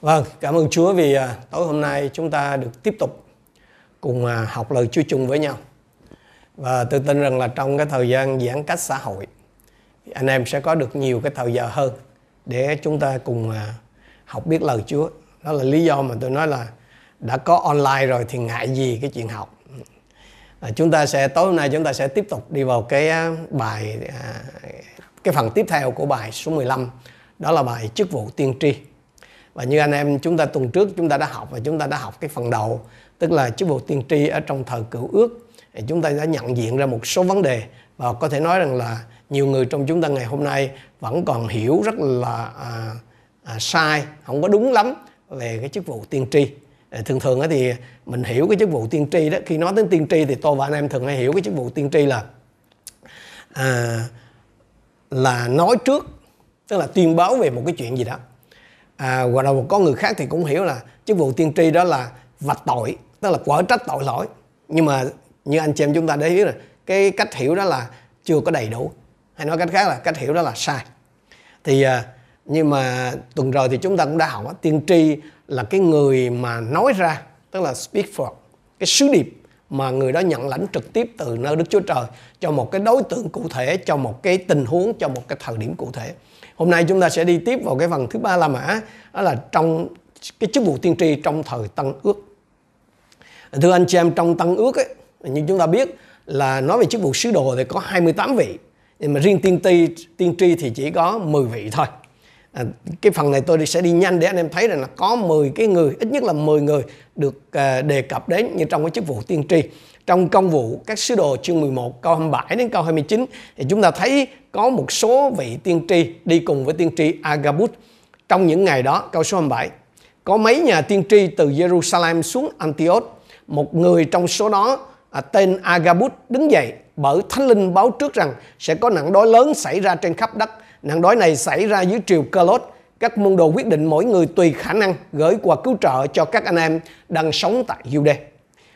Vâng, cảm ơn Chúa vì à, tối hôm nay chúng ta được tiếp tục cùng à, học lời Chúa chung với nhau. Và tôi tin rằng là trong cái thời gian giãn cách xã hội anh em sẽ có được nhiều cái thời giờ hơn để chúng ta cùng à, học biết lời Chúa. Đó là lý do mà tôi nói là đã có online rồi thì ngại gì cái chuyện học. À, chúng ta sẽ tối hôm nay chúng ta sẽ tiếp tục đi vào cái bài cái phần tiếp theo của bài số 15 đó là bài chức vụ tiên tri và như anh em chúng ta tuần trước chúng ta đã học và chúng ta đã học cái phần đầu tức là chức vụ tiên tri ở trong thời cựu ước thì chúng ta đã nhận diện ra một số vấn đề. Và có thể nói rằng là nhiều người trong chúng ta ngày hôm nay vẫn còn hiểu rất là à, à, sai không có đúng lắm về cái chức vụ tiên tri. Thường thường thì mình hiểu cái chức vụ tiên tri đó khi nói đến tiên tri thì tôi và anh em thường hay hiểu cái chức vụ tiên tri là à, là nói trước tức là tuyên báo về một cái chuyện gì đó à, hoặc là một có người khác thì cũng hiểu là chức vụ tiên tri đó là vạch tội tức là quở trách tội lỗi. Nhưng mà như anh chị em chúng ta để biết là cái cách hiểu đó là chưa có đầy đủ. Hay nói cách khác là cách hiểu đó là sai. Thì à, nhưng mà tuần rồi thì chúng ta cũng đã học tiên tri là cái người mà nói ra tức là speak for cái sứ điệp mà người đó nhận lãnh trực tiếp từ nơi Đức Chúa Trời cho một cái đối tượng cụ thể, cho một cái tình huống, cho một cái thời điểm cụ thể. Hôm nay chúng ta sẽ đi tiếp vào cái phần thứ ba La Mã, đó là trong cái chức vụ tiên tri trong thời Tân Ước. Thưa anh chị em, trong Tân Ước ấy, như chúng ta biết là nói về chức vụ sứ đồ thì có 28 vị, nhưng mà riêng tiên tri, tiên tri thì chỉ có 10 vị thôi. À, cái phần này tôi sẽ đi nhanh để anh em thấy rằng là có 10 cái người ít nhất là 10 người được à, đề cập đến như trong cái chức vụ tiên tri trong công vụ các sứ đồ chương 11 câu 27 đến câu 29 thì chúng ta thấy có một số vị tiên tri đi cùng với tiên tri Agabus trong những ngày đó câu số 27 có mấy nhà tiên tri từ Jerusalem xuống Antioch một người trong số đó à, tên Agabus đứng dậy bởi thánh linh báo trước rằng sẽ có nạn đói lớn xảy ra trên khắp đất Nạn đói này xảy ra dưới triều cơ lốt. Các môn đồ quyết định mỗi người tùy khả năng gửi quà cứu trợ cho các anh em đang sống tại Jude.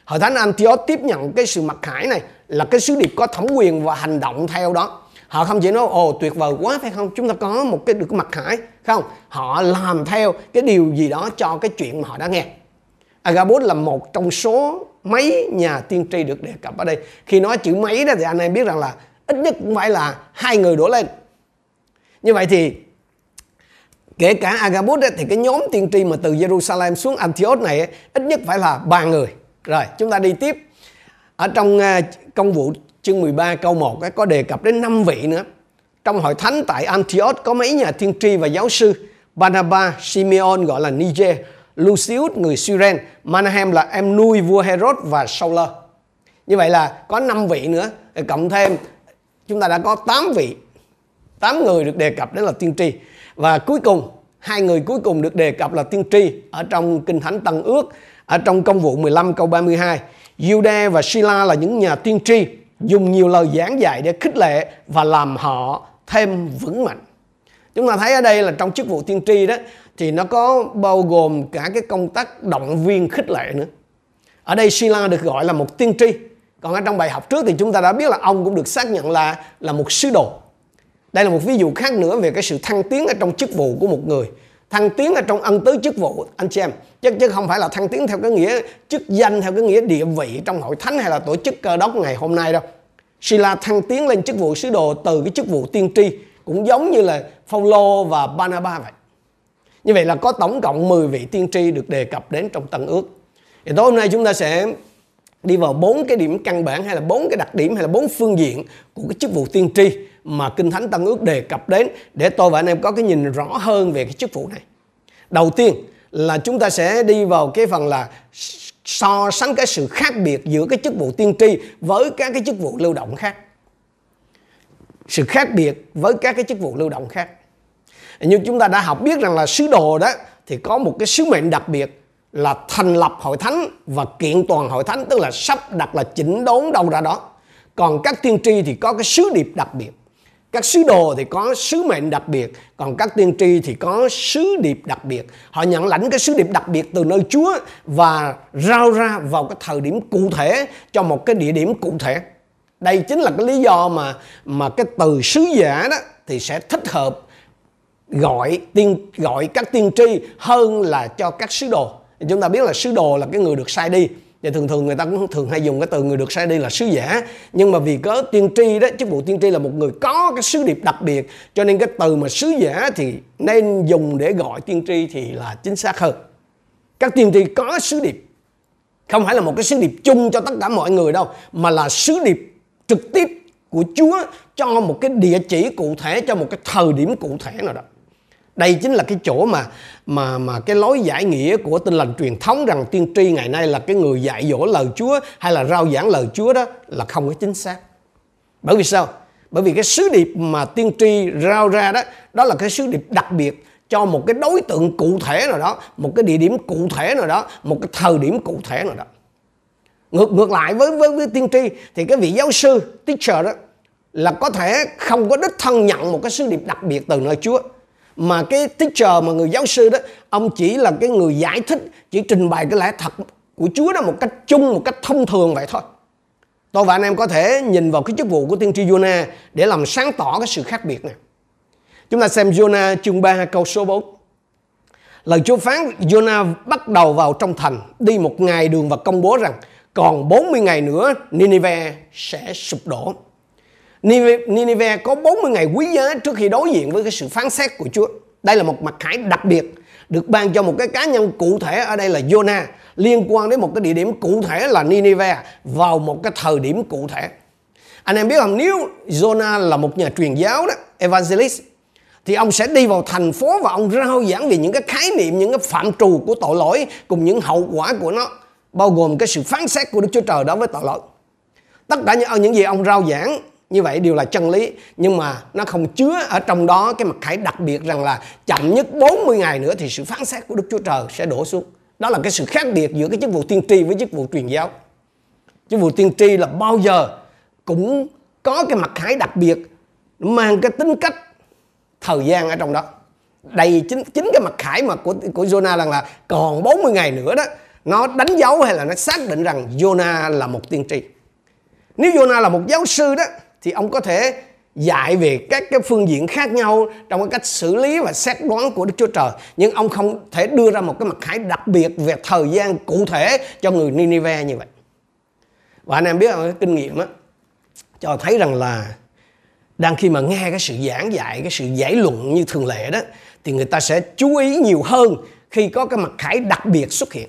Hội thánh Antioch tiếp nhận cái sự mặc khải này là cái sứ điệp có thẩm quyền và hành động theo đó. Họ không chỉ nói ồ tuyệt vời quá phải không? Chúng ta có một cái được mặt khải không? Họ làm theo cái điều gì đó cho cái chuyện mà họ đã nghe. Agabus là một trong số mấy nhà tiên tri được đề cập ở đây. Khi nói chữ mấy đó thì anh em biết rằng là ít nhất cũng phải là hai người đổ lên như vậy thì kể cả Agabus ấy, thì cái nhóm tiên tri mà từ Jerusalem xuống Antioch này ấy, ít nhất phải là ba người rồi chúng ta đi tiếp ở trong à, công vụ chương 13 câu 1 ấy, có đề cập đến năm vị nữa. Trong hội thánh tại Antioch có mấy nhà tiên tri và giáo sư. Barnabas, Simeon gọi là Niger, Lucius người Syren, Manahem là em nuôi vua Herod và Sauler. Như vậy là có 5 vị nữa, cộng thêm chúng ta đã có 8 vị 8 người được đề cập đến là tiên tri. Và cuối cùng hai người cuối cùng được đề cập là tiên tri ở trong kinh thánh Tân Ước ở trong công vụ 15 câu 32 Jude và Sila là những nhà tiên tri dùng nhiều lời giảng dạy để khích lệ và làm họ thêm vững mạnh. Chúng ta thấy ở đây là trong chức vụ tiên tri đó, thì nó có bao gồm cả cái công tác động viên khích lệ nữa. Ở đây Sila được gọi là một tiên tri. Còn ở trong bài học trước thì chúng ta đã biết là ông cũng được xác nhận là là một sứ đồ. Đây là một ví dụ khác nữa về cái sự thăng tiến ở trong chức vụ của một người thăng tiến ở trong ân tứ chức vụ, anh chị em. Chứ chứ không phải là thăng tiến theo cái nghĩa chức danh, theo cái nghĩa địa vị trong hội thánh hay là tổ chức cơ đốc ngày hôm nay đâu. Sila thăng tiến lên chức vụ sứ đồ từ cái chức vụ tiên tri, cũng giống như là Phaolô và Barnabas vậy. Như vậy là có tổng cộng 10 vị tiên tri được đề cập đến trong Tân ước. Thì tối hôm nay chúng ta sẽ đi vào bốn cái điểm căn bản hay là bốn cái đặc điểm hay là bốn phương diện của cái chức vụ tiên tri mà Kinh Thánh Tân ước đề cập đến để tôi và anh em có cái nhìn rõ hơn về cái chức vụ này. Đầu tiên là chúng ta sẽ đi vào cái phần là so sánh cái sự khác biệt giữa cái chức vụ tiên tri với các cái chức vụ lưu động khác. Sự khác biệt với các cái chức vụ lưu động khác. Như chúng ta đã học biết rằng là sứ đồ đó thì có một cái sứ mệnh đặc biệt là thành lập hội thánh và kiện toàn hội thánh, tức là sắp đặt là chỉnh đốn đâu ra đó. Còn các tiên tri thì có cái sứ điệp đặc biệt các sứ đồ thì có sứ mệnh đặc biệt, còn các tiên tri thì có sứ điệp đặc biệt. Họ nhận lãnh cái sứ điệp đặc biệt từ nơi chúa và rao ra vào cái thời điểm cụ thể cho một cái địa điểm cụ thể. Đây chính là cái lý do mà mà cái từ sứ giả đó thì sẽ thích hợp gọi tiên, gọi các tiên tri hơn là cho các sứ đồ. Chúng ta biết là sứ đồ là cái người được sai đi và thường thường người ta cũng thường hay dùng cái từ người được sai đi là sứ giả. Nhưng mà vì có tiên tri đó, chức vụ tiên tri là một người có cái sứ điệp đặc biệt, cho nên cái từ mà sứ giả thì nên dùng để gọi tiên tri thì là chính xác hơn. Các tiên tri có sứ điệp, không phải là một cái sứ điệp chung cho tất cả mọi người đâu, mà là sứ điệp trực tiếp của Chúa cho một cái địa chỉ cụ thể, cho một cái thời điểm cụ thể nào đó đây chính là cái chỗ mà mà mà cái lối giải nghĩa của tin lành truyền thống rằng tiên tri ngày nay là cái người dạy dỗ lời Chúa hay là rao giảng lời Chúa đó là không có chính xác. Bởi vì sao? Bởi vì cái sứ điệp mà tiên tri rao ra đó đó là cái sứ điệp đặc biệt cho một cái đối tượng cụ thể nào đó, một cái địa điểm cụ thể nào đó, một cái thời điểm cụ thể nào đó. Ngược ngược lại với với, với tiên tri thì cái vị giáo sư teacher đó là có thể không có đích thân nhận một cái sứ điệp đặc biệt từ nơi Chúa mà cái teacher mà người giáo sư đó, ông chỉ là cái người giải thích, chỉ trình bày cái lẽ thật của Chúa đó một cách chung, một cách thông thường vậy thôi. Tôi và anh em có thể nhìn vào cái chức vụ của tiên tri Jonah để làm sáng tỏ cái sự khác biệt này. Chúng ta xem Jonah chương 3 câu số 4 lời Chúa phán Jonah bắt đầu vào trong thành, đi một ngày đường và công bố rằng còn 40 ngày nữa Nineveh sẽ sụp đổ. Nineveh có 40 ngày quý giá trước khi đối diện với cái sự phán xét của Chúa. Đây là một mặt khải đặc biệt được ban cho một cái cá nhân cụ thể ở đây là Jonah liên quan đến một cái địa điểm cụ thể là Nineveh vào một cái thời điểm cụ thể. Anh em biết không nếu Jonah là một nhà truyền giáo đó, evangelist thì ông sẽ đi vào thành phố và ông rao giảng về những cái khái niệm, những cái phạm trù của tội lỗi cùng những hậu quả của nó bao gồm cái sự phán xét của Đức Chúa Trời đối với tội lỗi. Tất cả những, những gì ông rao giảng như vậy đều là chân lý, nhưng mà nó không chứa ở trong đó cái mặt khải đặc biệt rằng là chậm nhất 40 ngày nữa thì sự phán xét của Đức Chúa Trời sẽ đổ xuống. Đó là cái sự khác biệt giữa cái chức vụ tiên tri với chức vụ truyền giáo. Chức vụ tiên tri là bao giờ cũng có cái mặt khải đặc biệt mang cái tính cách, thời gian ở trong đó. Đây chính chính cái mặt khải mà của của Jonah rằng là còn 40 ngày nữa đó, nó đánh dấu hay là nó xác định rằng Jonah là một tiên tri. Nếu Jonah là một giáo sư đó thì ông có thể dạy về các cái phương diện khác nhau trong cái cách xử lý và xét đoán của Đức Chúa Trời. Nhưng ông không thể đưa ra một cái mặt khải đặc biệt về thời gian cụ thể cho người Ninive như vậy. Và anh em biết cái kinh nghiệm á, cho thấy rằng là đang khi mà nghe cái sự giảng dạy, cái sự giải luận như thường lệ đó, thì người ta sẽ chú ý nhiều hơn khi có cái mặt khải đặc biệt xuất hiện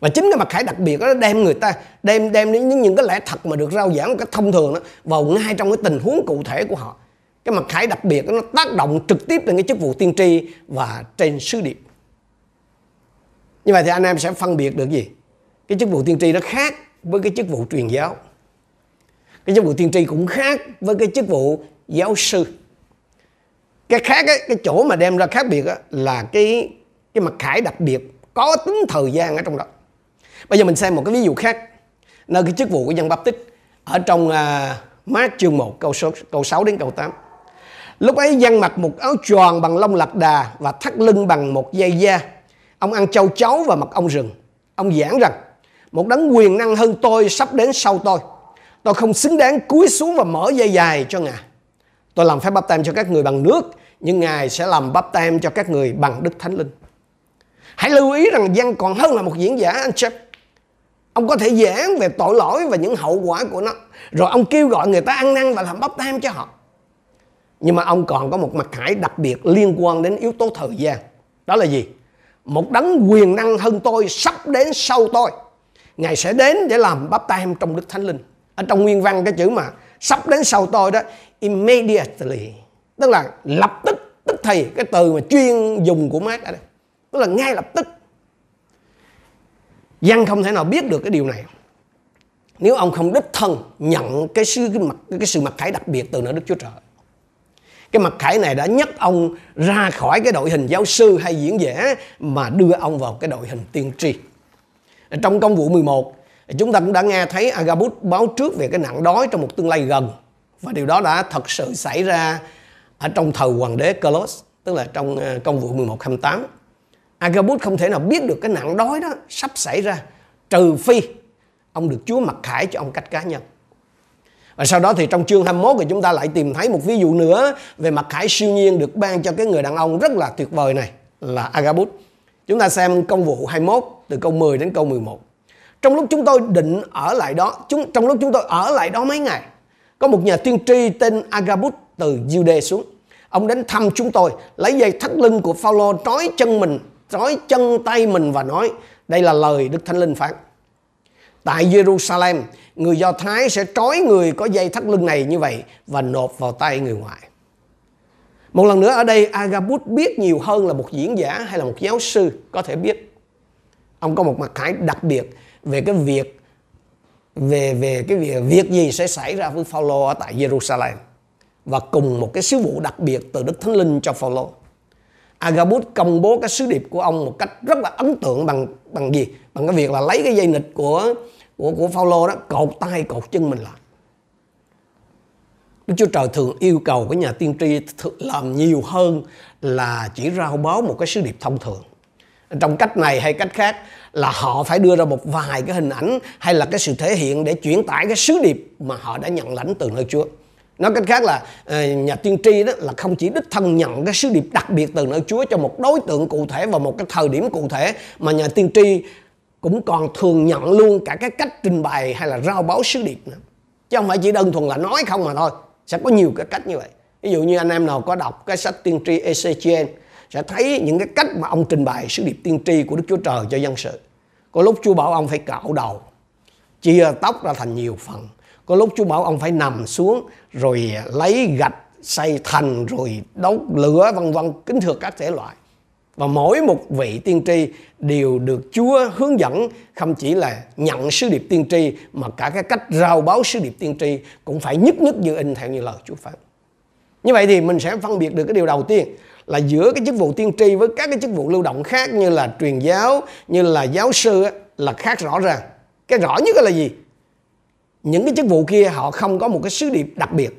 và chính cái mặt khải đặc biệt đó đem người ta đem đem những những cái lẽ thật mà được rao giảng một cách thông thường đó vào ngay trong cái tình huống cụ thể của họ. Cái mặt khải đặc biệt đó, nó tác động trực tiếp lên cái chức vụ tiên tri và trên sứ điệp. Như vậy thì anh em sẽ phân biệt được gì? Cái chức vụ tiên tri nó khác với cái chức vụ truyền giáo. Cái chức vụ tiên tri cũng khác với cái chức vụ giáo sư. Cái khác ấy, cái chỗ mà đem ra khác biệt là cái cái mặt khải đặc biệt có tính thời gian ở trong đó. Bây giờ mình xem một cái ví dụ khác nơi cái chức vụ của dân bắp tích ở trong à, uh, Mát chương 1 câu số câu 6 đến câu 8. Lúc ấy dân mặc một áo tròn bằng lông lạc đà và thắt lưng bằng một dây da. Ông ăn châu chấu và mặc ông rừng. Ông giảng rằng một đấng quyền năng hơn tôi sắp đến sau tôi. Tôi không xứng đáng cúi xuống và mở dây dài cho Ngài. Tôi làm phép bắp tem cho các người bằng nước, nhưng Ngài sẽ làm bắp tem cho các người bằng Đức Thánh Linh. Hãy lưu ý rằng dân còn hơn là một diễn giả anh chép Ông có thể giảng về tội lỗi và những hậu quả của nó. Rồi ông kêu gọi người ta ăn năn và làm bắp tam cho họ. Nhưng mà ông còn có một mặt khải đặc biệt liên quan đến yếu tố thời gian. Đó là gì? Một đấng quyền năng hơn tôi sắp đến sau tôi. Ngài sẽ đến để làm bắp tam trong Đức Thánh Linh. Ở trong nguyên văn cái chữ mà sắp đến sau tôi đó, immediately. Tức là lập tức, tức thì, cái từ mà chuyên dùng của Mát ở đây. Tức là ngay lập tức Dân không thể nào biết được cái điều này nếu ông không đích thân nhận cái sự cái mặt cái sự mặc khải đặc biệt từ nơi Đức Chúa Trời. Cái mặt khải này đã nhấc ông ra khỏi cái đội hình giáo sư hay diễn giả mà đưa ông vào cái đội hình tiên tri. Trong công vụ 11, chúng ta cũng đã nghe thấy Agabus báo trước về cái nạn đói trong một tương lai gần. Và điều đó đã thật sự xảy ra ở trong thời hoàng đế Carlos, tức là trong ờ, công vụ 1128. Agabus không thể nào biết được cái nạn đói đó sắp xảy ra trừ phi ông được Chúa mặc khải cho ông cách cá nhân. và sau đó thì trong chương 21 thì chúng ta lại tìm thấy một ví dụ nữa về mặc khải siêu nhiên được ban cho cái người đàn ông rất là tuyệt vời này là Agabus. Chúng ta xem công vụ 21 từ câu 10 đến câu 11. Trong lúc chúng tôi định ở lại đó, chúng trong lúc chúng tôi ở lại đó mấy ngày, có một nhà tiên tri tên Agabus từ Jude xuống. Ông đến thăm chúng tôi, lấy dây thắt lưng của Phaolô trói chân mình, trói chân tay mình và nói, đây là lời Đức Thánh Linh phán. Tại Jerusalem, người Do Thái sẽ trói người có dây thắt lưng này như vậy và nộp vào tay người ngoại. Một lần nữa ở đây Agabus biết nhiều hơn là một diễn giả hay là một giáo sư có thể biết. Ông có một mặt khải đặc biệt về cái việc về về cái việc việc gì sẽ xảy ra với Phaolô ở tại Jerusalem và cùng một cái sứ vụ đặc biệt từ Đức Thánh Linh cho Phaolô. Agabus công bố cái sứ điệp của ông một cách rất là ấn tượng bằng bằng gì? Bằng cái việc là lấy cái dây nịch của của của Phaolô đó, cột tay, cột chân mình lại. Đức Chúa Trời thường yêu cầu cái nhà tiên tri làm nhiều hơn là chỉ rao báo một cái sứ điệp thông thường. Trong cách này hay cách khác là họ phải đưa ra một vài cái hình ảnh hay là cái sự thể hiện để chuyển tải cái sứ điệp mà họ đã nhận lãnh từ nơi Chúa. Nói cách khác là ờ, nhà tiên tri đó là không chỉ đích thân nhận cái sứ điệp đặc biệt từ nơi Chúa cho một đối tượng cụ thể và một cái thời điểm cụ thể mà nhà tiên tri cũng còn thường nhận luôn cả cái cách trình bày hay là rao báo sứ điệp nữa. Chứ không phải chỉ đơn thuần là nói không mà thôi. Sẽ có nhiều cái cách như vậy. Ví dụ như anh em nào có đọc cái sách tiên tri Ezechiel sẽ thấy những cái cách mà ông trình bày sứ điệp tiên tri của Đức Chúa Trời cho dân sự. Có lúc Chúa bảo ông phải cạo đầu, chia tóc ra thành nhiều phần. Có lúc Chúa bảo ông phải nằm xuống rồi lấy gạch xây thành rồi đốt lửa vân vân kính thưa các thể loại. Và mỗi một vị tiên tri đều được Chúa hướng dẫn không chỉ là nhận sứ điệp tiên tri mà cả cái cách rao báo sứ điệp tiên tri cũng phải nhất nhất như in theo như lời Chúa phán. Như vậy thì mình sẽ phân biệt được cái điều đầu tiên là giữa cái chức vụ tiên tri với các cái chức vụ lưu động khác như là truyền giáo, như là giáo sư là khác rõ ràng. Cái rõ nhất là gì? Những cái chức vụ kia họ không có một cái sứ điệp đặc biệt.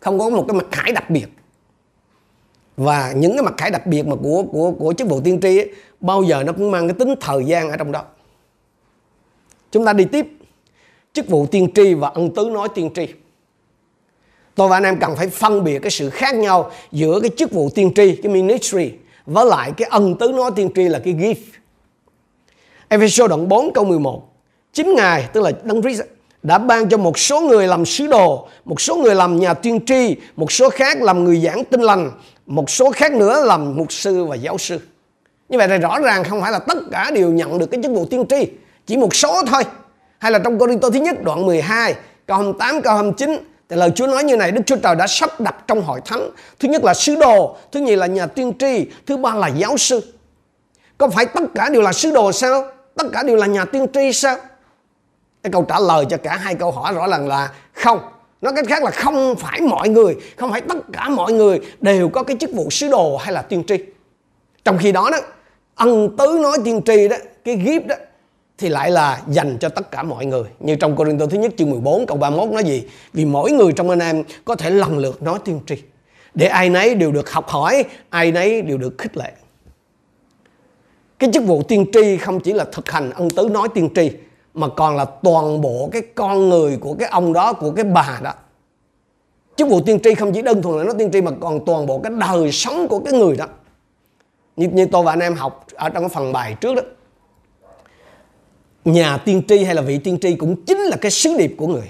Không có một cái mặt khải đặc biệt. Và những cái mặt khải đặc biệt mà của của của chức vụ tiên tri ấy, bao giờ nó cũng mang cái tính thời gian ở trong đó. Chúng ta đi tiếp. Chức vụ tiên tri và ân tứ nói tiên tri. Tôi và anh em cần phải phân biệt cái sự khác nhau giữa cái chức vụ tiên tri cái ministry với lại cái ân tứ nói tiên tri là cái gift. Ephesos đoạn 4 câu 11 chính ngài tức là đấng Christ đã ban cho một số người làm sứ đồ, một số người làm nhà tiên tri, một số khác làm người giảng tin lành, một số khác nữa làm mục sư và giáo sư. Như vậy thì rõ ràng không phải là tất cả đều nhận được cái chức vụ tiên tri, chỉ một số thôi. Hay là trong Cô-rin-tô thứ nhất đoạn 12, câu 28, câu 29 thì lời Chúa nói như này, Đức Chúa Trời đã sắp đặt trong hội thánh. Thứ nhất là sứ đồ, thứ nhì là nhà tiên tri, thứ ba là giáo sư. Có phải tất cả đều là sứ đồ sao? Tất cả đều là nhà tiên tri sao? Cái câu trả lời cho cả hai câu hỏi rõ ràng là không. Nói cách khác là không phải mọi người, không phải tất cả mọi người đều có cái chức vụ sứ đồ hay là tiên tri. Trong khi đó đó, ân tứ nói tiên tri đó, cái gift đó thì lại là dành cho tất cả mọi người. Như trong Cô Tô thứ nhất chương 14 câu 31 nói gì? Vì mỗi người trong anh em có thể lần lượt nói tiên tri. Để ai nấy đều được học hỏi, ai nấy đều được khích lệ. Cái chức vụ tiên tri không chỉ là thực hành ân tứ nói tiên tri mà còn là toàn bộ cái con người của cái ông đó của cái bà đó. Chức vụ tiên tri không chỉ đơn thuần là nó tiên tri mà còn toàn bộ cái đời sống của cái người đó. Như, như tôi và anh em học ở trong cái phần bài trước đó. Nhà tiên tri hay là vị tiên tri cũng chính là cái sứ điệp của người.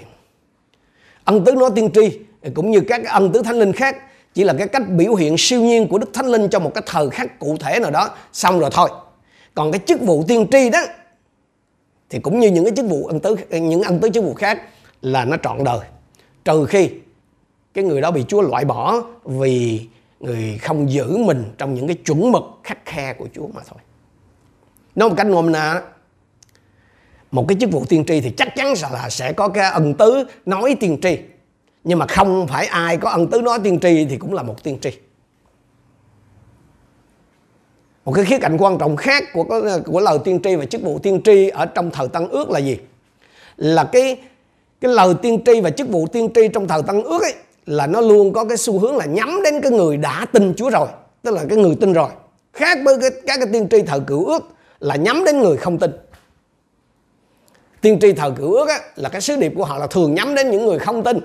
Ân tứ nói tiên tri cũng như các ân tứ thánh linh khác chỉ là cái cách biểu hiện siêu nhiên của đức thánh linh cho một cái thời khắc cụ thể nào đó xong rồi thôi. Còn cái chức vụ tiên tri đó thì cũng như những cái chức vụ ân tứ những ân tứ chức vụ khác là nó trọn đời trừ khi cái người đó bị Chúa loại bỏ vì người không giữ mình trong những cái chuẩn mực khắc khe của Chúa mà thôi. Nói một cách ngôn na, một cái chức vụ tiên tri thì chắc chắn là sẽ có cái ân tứ nói tiên tri. Nhưng mà không phải ai có ân tứ nói tiên tri thì cũng là một tiên tri một cái khía cạnh quan trọng khác của của lời tiên tri và chức vụ tiên tri ở trong thời tăng Ước là gì? Là cái cái lời tiên tri và chức vụ tiên tri trong thời tăng Ước ấy là nó luôn có cái xu hướng là nhắm đến cái người đã tin Chúa rồi, tức là cái người tin rồi. Khác với cái, các cái tiên tri thời cựu ước là nhắm đến người không tin. tiên tri thời cựu ước á, là cái sứ điệp của họ là thường nhắm đến những người không tin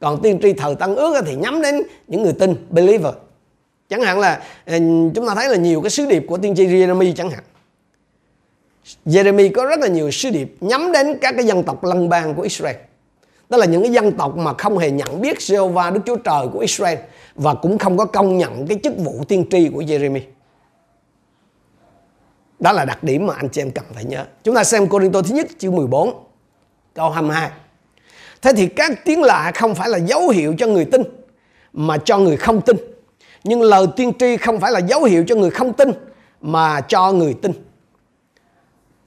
còn tiên tri thời tăng ước á, thì nhắm đến những người tin believer chẳng hạn là ờ, chúng ta thấy là nhiều cái sứ điệp của tiên tri Jeremy chẳng hạn Jeremy có rất là nhiều sứ điệp nhắm đến các cái dân tộc lân bang của Israel đó là những cái dân tộc mà không hề nhận biết Jehovah, Đức Chúa Trời của Israel và cũng không có công nhận cái chức vụ tiên tri của Jeremy. Đó là đặc điểm mà anh chị em cần phải nhớ. Chúng ta xem Corinto thứ nhất chương 14 câu 22. Thế thì các tiếng lạ không phải là dấu hiệu cho người tin, mà cho người không tin. Nhưng lời tiên tri không phải là dấu hiệu cho người không tin mà cho người tin.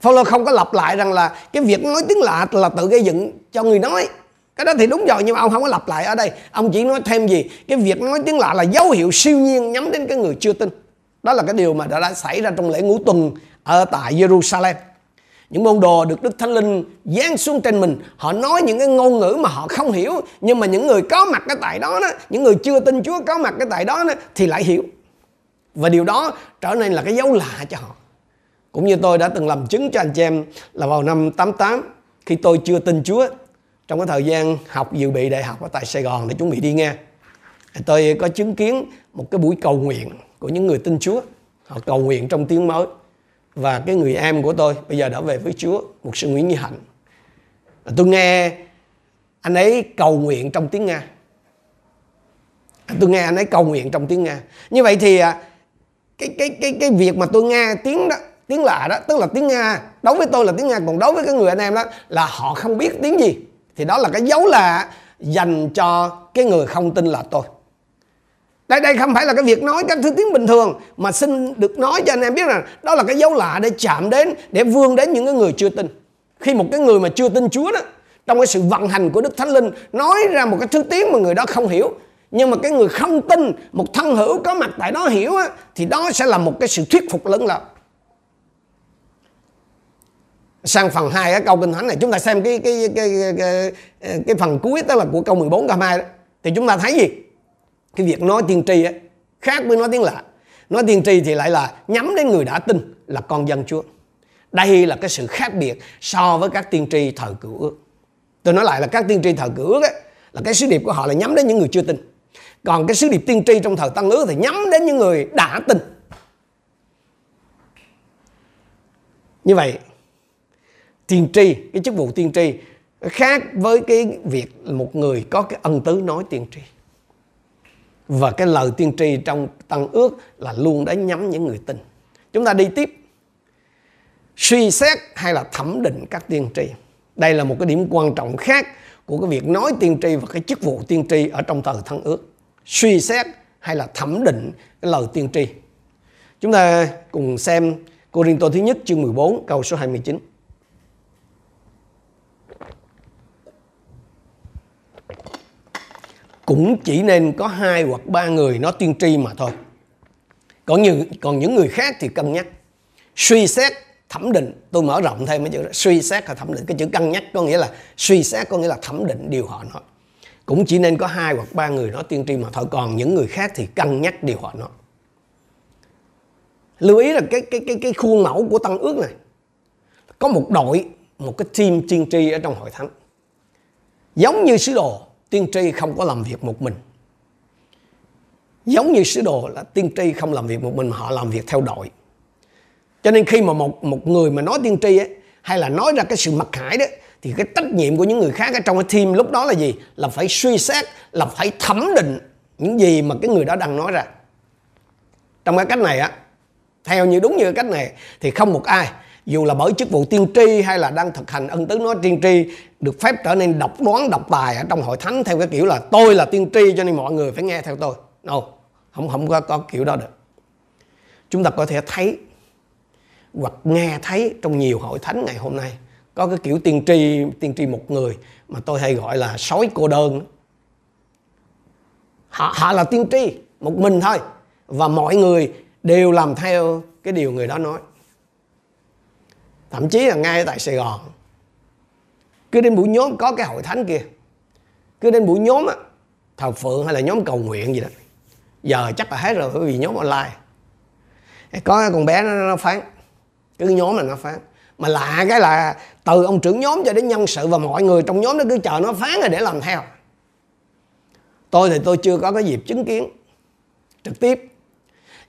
Phaolô không có lặp lại rằng là cái việc nói tiếng lạ là tự gây dựng cho người nói. Cái đó thì đúng rồi nhưng mà ông không có lặp lại ở đây. Ông chỉ nói thêm gì? Cái việc nói tiếng lạ là dấu hiệu siêu nhiên nhắm đến cái người chưa tin. Đó là cái điều mà đã, đã xảy ra trong lễ ngũ tuần ở tại Jerusalem những môn đồ được Đức Thánh Linh giáng xuống trên mình. Họ nói những cái ngôn ngữ mà họ không hiểu nhưng mà những người có mặt cái tại đó đó những người chưa tin Chúa có mặt cái tại đó, đó thì lại hiểu. Và điều đó trở nên là cái dấu lạ cho họ. Cũng như tôi đã từng làm chứng cho anh chị em là vào năm 88 khi tôi chưa tin Chúa trong cái thời gian học dự bị đại học ở tại Sài Gòn để chuẩn bị đi nghe tôi có chứng kiến một cái buổi cầu nguyện của những người tin Chúa. Họ cầu nguyện trong tiếng mới và cái người em của tôi bây giờ đã về với Chúa một sư Nguyễn Như Hạnh. Tôi nghe anh ấy cầu nguyện trong tiếng Nga. Tôi nghe anh ấy cầu nguyện trong tiếng Nga. Như vậy thì à, cái cái cái cái việc mà tôi nghe tiếng đó, tiếng lạ đó, tức là tiếng Nga, đối với tôi là tiếng Nga, còn đối với cái người anh em đó là họ không biết tiếng gì. Thì đó là cái dấu lạ dành cho cái người không tin là tôi đây đây không phải là cái việc nói các thứ tiếng bình thường mà xin được nói cho anh em biết rằng đó là cái dấu lạ để chạm đến để vươn đến những cái người chưa tin. Khi một cái người mà chưa tin Chúa đó trong cái sự vận hành của Đức Thánh Linh nói ra một cái thứ tiếng mà người đó không hiểu nhưng mà cái người không tin một thân hữu có mặt tại đó hiểu á, thì đó sẽ là một cái sự thuyết phục lớn lao. Sang phần 2 câu kinh thánh này chúng ta xem cái cái cái cái, cái, cái phần cuối tức là của câu 14 câu 2 đó. Thì chúng ta thấy gì? Cái việc nói tiên tri ấy, khác với nói tiếng lạ. Nói tiên tri thì lại là nhắm đến người đã tin là con dân Chúa. Đây là cái sự khác biệt so với các tiên tri thời cựu ước. Tôi nói lại là các tiên tri thời cựu ước ấy, là cái sứ điệp của họ là nhắm đến những người chưa tin. Còn cái sứ điệp tiên tri trong thời tăng ước thì nhắm đến những người đã tin. Như vậy tiên tri cái chức vụ tiên tri khác với cái việc một người có cái ân tứ nói tiên tri và cái lời tiên tri trong tăng ước là luôn đã nhắm những người tin. Chúng ta đi tiếp. Suy xét hay là thẩm định các tiên tri. Đây là một cái điểm quan trọng khác của cái việc nói tiên tri và cái chức vụ tiên tri ở trong thời thăng ước. Suy xét hay là thẩm định cái lời tiên tri. Chúng ta cùng xem Cô Rinh Tô thứ nhất chương 14 câu số 29 cũng chỉ nên có hai hoặc ba người nó tiên tri mà thôi. Còn những còn những người khác thì cân nhắc. Suy xét, thẩm định. Tôi mở rộng thêm cái chữ đó. suy xét và thẩm định. Cái chữ cân nhắc có nghĩa là, suy xét có nghĩa là thẩm định điều họ nói. Cũng chỉ nên có hai hoặc ba người nói tiên tri mà thôi. Còn những người khác thì cân nhắc điều họ nói. Lưu ý là cái cái cái cái khuôn mẫu của tăng ước này. Có một đội, một cái team tiên tri ở trong hội thánh. Giống như sứ đồ tiên tri không có làm việc một mình. Giống như sứ đồ là tiên tri không làm việc một mình mà họ làm việc theo đội. Cho nên khi mà một một người mà nói tiên tri ấy, hay là nói ra cái sự mặc khải đó thì cái trách nhiệm của những người khác ở trong cái team lúc đó là gì? Là phải suy xét là phải thẩm định những gì mà cái người đó đang nói ra. Trong cái cách này á theo như đúng như cái cách này thì không một ai dù là bởi chức vụ tiên tri hay là đang thực hành ân tứ nói tiên tri được phép trở nên độc đoán độc tài ở trong hội thánh theo cái kiểu là tôi là tiên tri cho nên mọi người phải nghe theo tôi. No, không không có, có kiểu đó được. Chúng ta có thể thấy hoặc nghe thấy trong nhiều hội thánh ngày hôm nay có cái kiểu tiên tri tiên tri một người mà tôi hay gọi là sói cô đơn. Họ, họ là tiên tri một mình thôi và mọi người đều làm theo cái điều người đó nói thậm chí là ngay tại Sài Gòn. Cứ đến buổi nhóm có cái hội thánh kia. Cứ đến buổi nhóm á thờ phượng hay là nhóm cầu nguyện gì đó giờ chắc là hết rồi bởi vì nhóm online. Có con bé nó, nó phán cứ nhóm là nó phán. Mà lạ cái là từ ông trưởng nhóm cho đến nhân sự và mọi người trong nhóm nó cứ chờ nó phán rồi để làm theo. Tôi thì tôi chưa có cái dịp chứng kiến trực tiếp.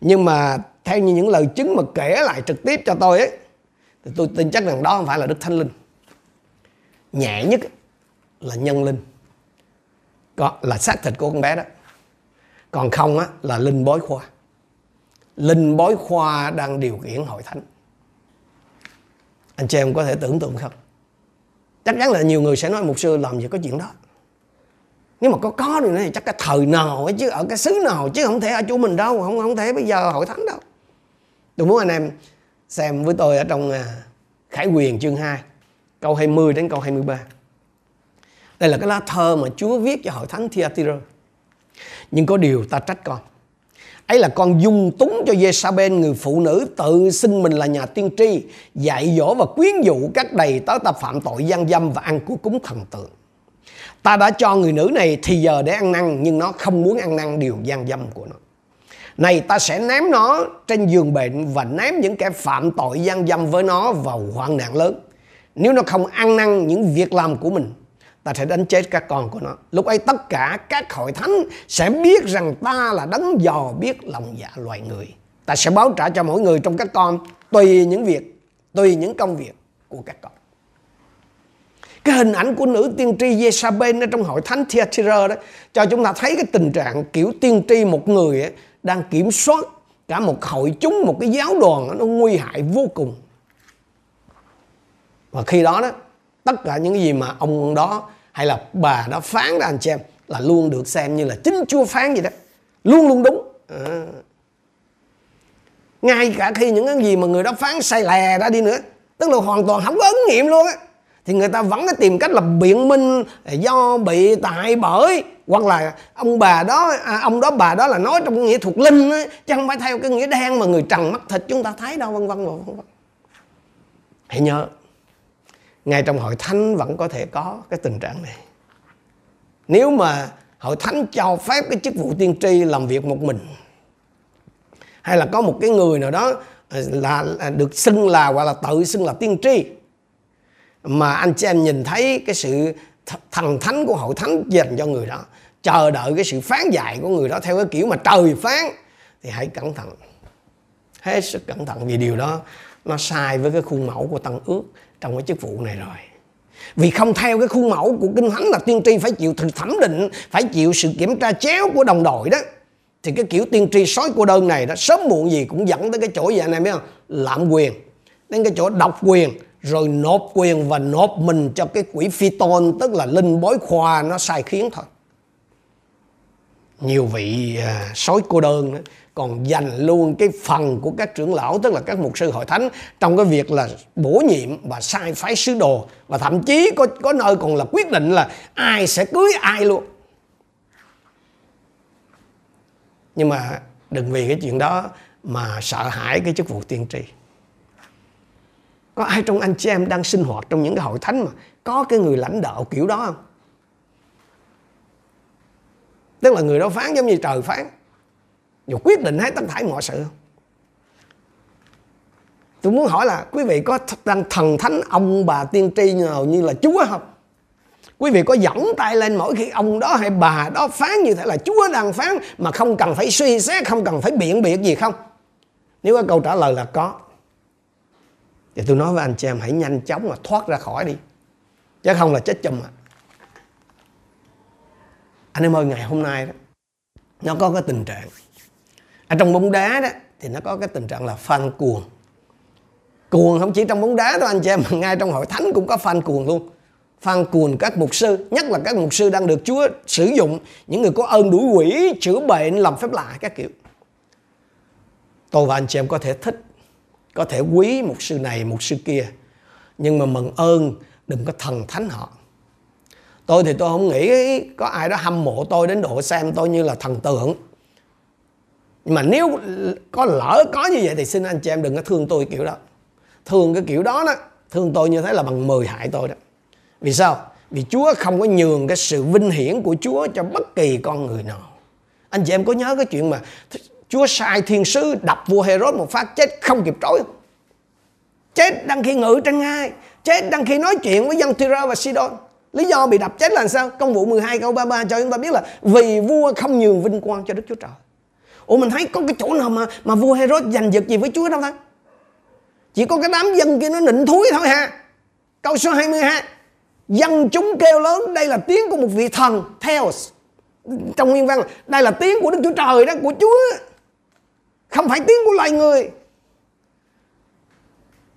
Nhưng mà theo như những lời chứng mà kể lại trực tiếp cho tôi ấy thì tôi tin chắc rằng đó không phải là đức thánh linh. Nhẹ nhất là nhân linh. Có, là xác thịt của con bé đó. Còn không á, là linh bói khoa. Linh bói khoa đang điều khiển hội thánh. Anh chị em có thể tưởng tượng không? Chắc chắn là nhiều người sẽ nói, mục sư, làm gì có chuyện đó? Nếu mà có có thì này chắc cái thời nào ấy chứ, ở cái xứ nào chứ, không thể ở chỗ mình đâu, không không thể bây giờ hội thánh đâu. Tôi muốn anh em xem với tôi ở trong à, Khải Quyền chương 2 câu 20 đến câu 23 đây là cái lá thơ mà Chúa viết cho hội thánh Thyatira. Nhưng có điều ta trách con. Ấy là con dung túng cho Jezabel người phụ nữ tự xưng mình là nhà tiên tri, dạy dỗ và quyến dụ các đầy tớ ta phạm tội gian dâm và ăn của cúng thần tượng. Ta đã cho người nữ này thì giờ để ăn năn, nhưng nó không muốn ăn năn điều gian dâm của nó này ta sẽ ném nó trên giường bệnh và ném những kẻ phạm tội gian dâm với nó vào hoạn nạn lớn. Nếu nó không ăn năn những việc làm của mình ta sẽ đánh chết các con của nó. Lúc ấy tất cả các hội thánh sẽ biết rằng ta là đấng dò biết lòng dạ loài người. Ta sẽ báo trả cho mỗi người trong các con tùy những việc tùy những công việc của các con. Cái hình ảnh của nữ tiên tri Jezabel ở trong hội thánh Thyatira đó cho chúng ta thấy cái tình trạng kiểu tiên tri một người ấy, đang kiểm soát cả một hội chúng, một cái giáo đoàn, nó nguy hại vô cùng. Và khi đó đó, tất cả những gì mà ông đó hay là bà đó phán ra anh chị em, là luôn được xem như là chính Chúa phán vậy đó. Luôn luôn đúng. À. ngay cả khi những cái gì mà người đó phán sai lè ra đi nữa, tức là hoàn toàn không có ứng nghiệm luôn á thì người ta vẫn cái tìm cách là biện minh do bị tại bởi. Hoặc là ông bà đó à, ông đó bà đó là nói trong nghĩa thuộc linh ấy, chứ không phải theo cái nghĩa đen mà người trần mắt thịt chúng ta thấy đâu vân vân vân vân hãy nhớ ngay trong hội thánh vẫn có thể có cái tình trạng này. Nếu mà hội thánh cho phép cái chức vụ tiên tri làm việc một mình hay là có một cái người nào đó à, là, là được xưng là hoặc là tự xưng là tiên tri mà anh chị em nhìn thấy cái sự thần thánh của hội thánh dành cho người đó, chờ đợi cái sự phán dạy của người đó theo cái kiểu mà trời phán, thì hãy cẩn thận. Hết sức cẩn thận vì điều đó nó sai với cái khuôn mẫu của tăng ước trong cái chức vụ này rồi. Vì không theo cái khuôn mẫu của kinh thánh là tiên tri phải chịu thực thẩm định, phải chịu sự kiểm tra chéo của đồng đội đó, thì cái kiểu tiên tri sói cô đơn này đó, sớm muộn gì cũng dẫn tới cái chỗ gì anh em biết không? Lạm quyền. Đến cái chỗ độc quyền rồi nộp quyền và nộp mình cho cái quỷ phi tôn tức là linh bói khoa nó sai khiến thôi. Nhiều vị à, sói cô đơn đó, còn dành luôn cái phần của các trưởng lão tức là các mục sư hội thánh trong cái việc là bổ nhiệm và sai phái sứ đồ. Và thậm chí có có nơi còn là quyết định là ai sẽ cưới ai luôn. Nhưng mà đừng vì cái chuyện đó mà sợ hãi cái chức vụ tiên tri có ai trong anh chị em đang sinh hoạt trong những cái hội thánh mà có cái người lãnh đạo kiểu đó không? Tức là người đó phán giống như trời phán. Rồi quyết định hết tất thảy mọi sự. Không tôi muốn hỏi là quý vị có đang thần thánh ông bà tiên tri nào như là chúa không? Quý vị có giỏng tay lên mỗi khi ông đó hay bà đó phán như thế là chúa đang phán mà không cần phải suy xét, không cần phải biện biệt gì không? Nếu có câu trả lời là có thì tôi nói với anh chị em, hãy nhanh chóng mà thoát ra khỏi đi. Chứ không là chết chùm à. Anh em ơi, ngày hôm nay đó, nó có cái tình trạng. Ở trong bóng đá đó, thì nó có cái tình trạng là fan cuồng. Cuồng không chỉ trong bóng đá đâu anh chị em, mà ngay trong hội thánh cũng có fan cuồng luôn. Fan cuồng các mục sư, nhất là các mục sư đang được Chúa sử dụng, những người có ơn đuổi quỷ, chữa bệnh, làm phép lạ các kiểu. Tôi và anh chị em có thể thích có thể quý một sư này, một sư kia, nhưng mà mừng ơn, đừng có thần thánh họ. Tôi thì tôi không nghĩ có ai đó hâm mộ tôi đến độ xem tôi như là thần tượng. Nhưng mà nếu có lỡ có như vậy thì xin anh chị em đừng có thương tôi kiểu đó. Thương cái kiểu đó đó, thương tôi như thế là bằng 10 hại tôi đó. Vì sao? Vì Chúa không có nhường cái sự vinh hiển của Chúa cho bất kỳ con người nào. Anh chị em có nhớ cái chuyện mà Chúa sai thiên sứ đập vua Herod một phát, chết không kịp trối chết đang khi ngự trên ngai, chết đang khi nói chuyện với dân Tyre và Sidon. Lý do bị đập chết là sao? Công vụ 12 câu 33 cho chúng ta biết là vì vua không nhường vinh quang cho Đức Chúa Trời. Ủa, mình thấy có cái chỗ nào mà mà vua Herod giành giật gì với Chúa đâu ta? Chỉ có cái đám dân kia nó nịnh thúi thôi ha câu số 22 dân chúng kêu lớn, đây là tiếng của một vị thần, Theos. Trong nguyên văn, đây là tiếng của Đức Chúa Trời đó, của Chúa không phải tiếng của loài người.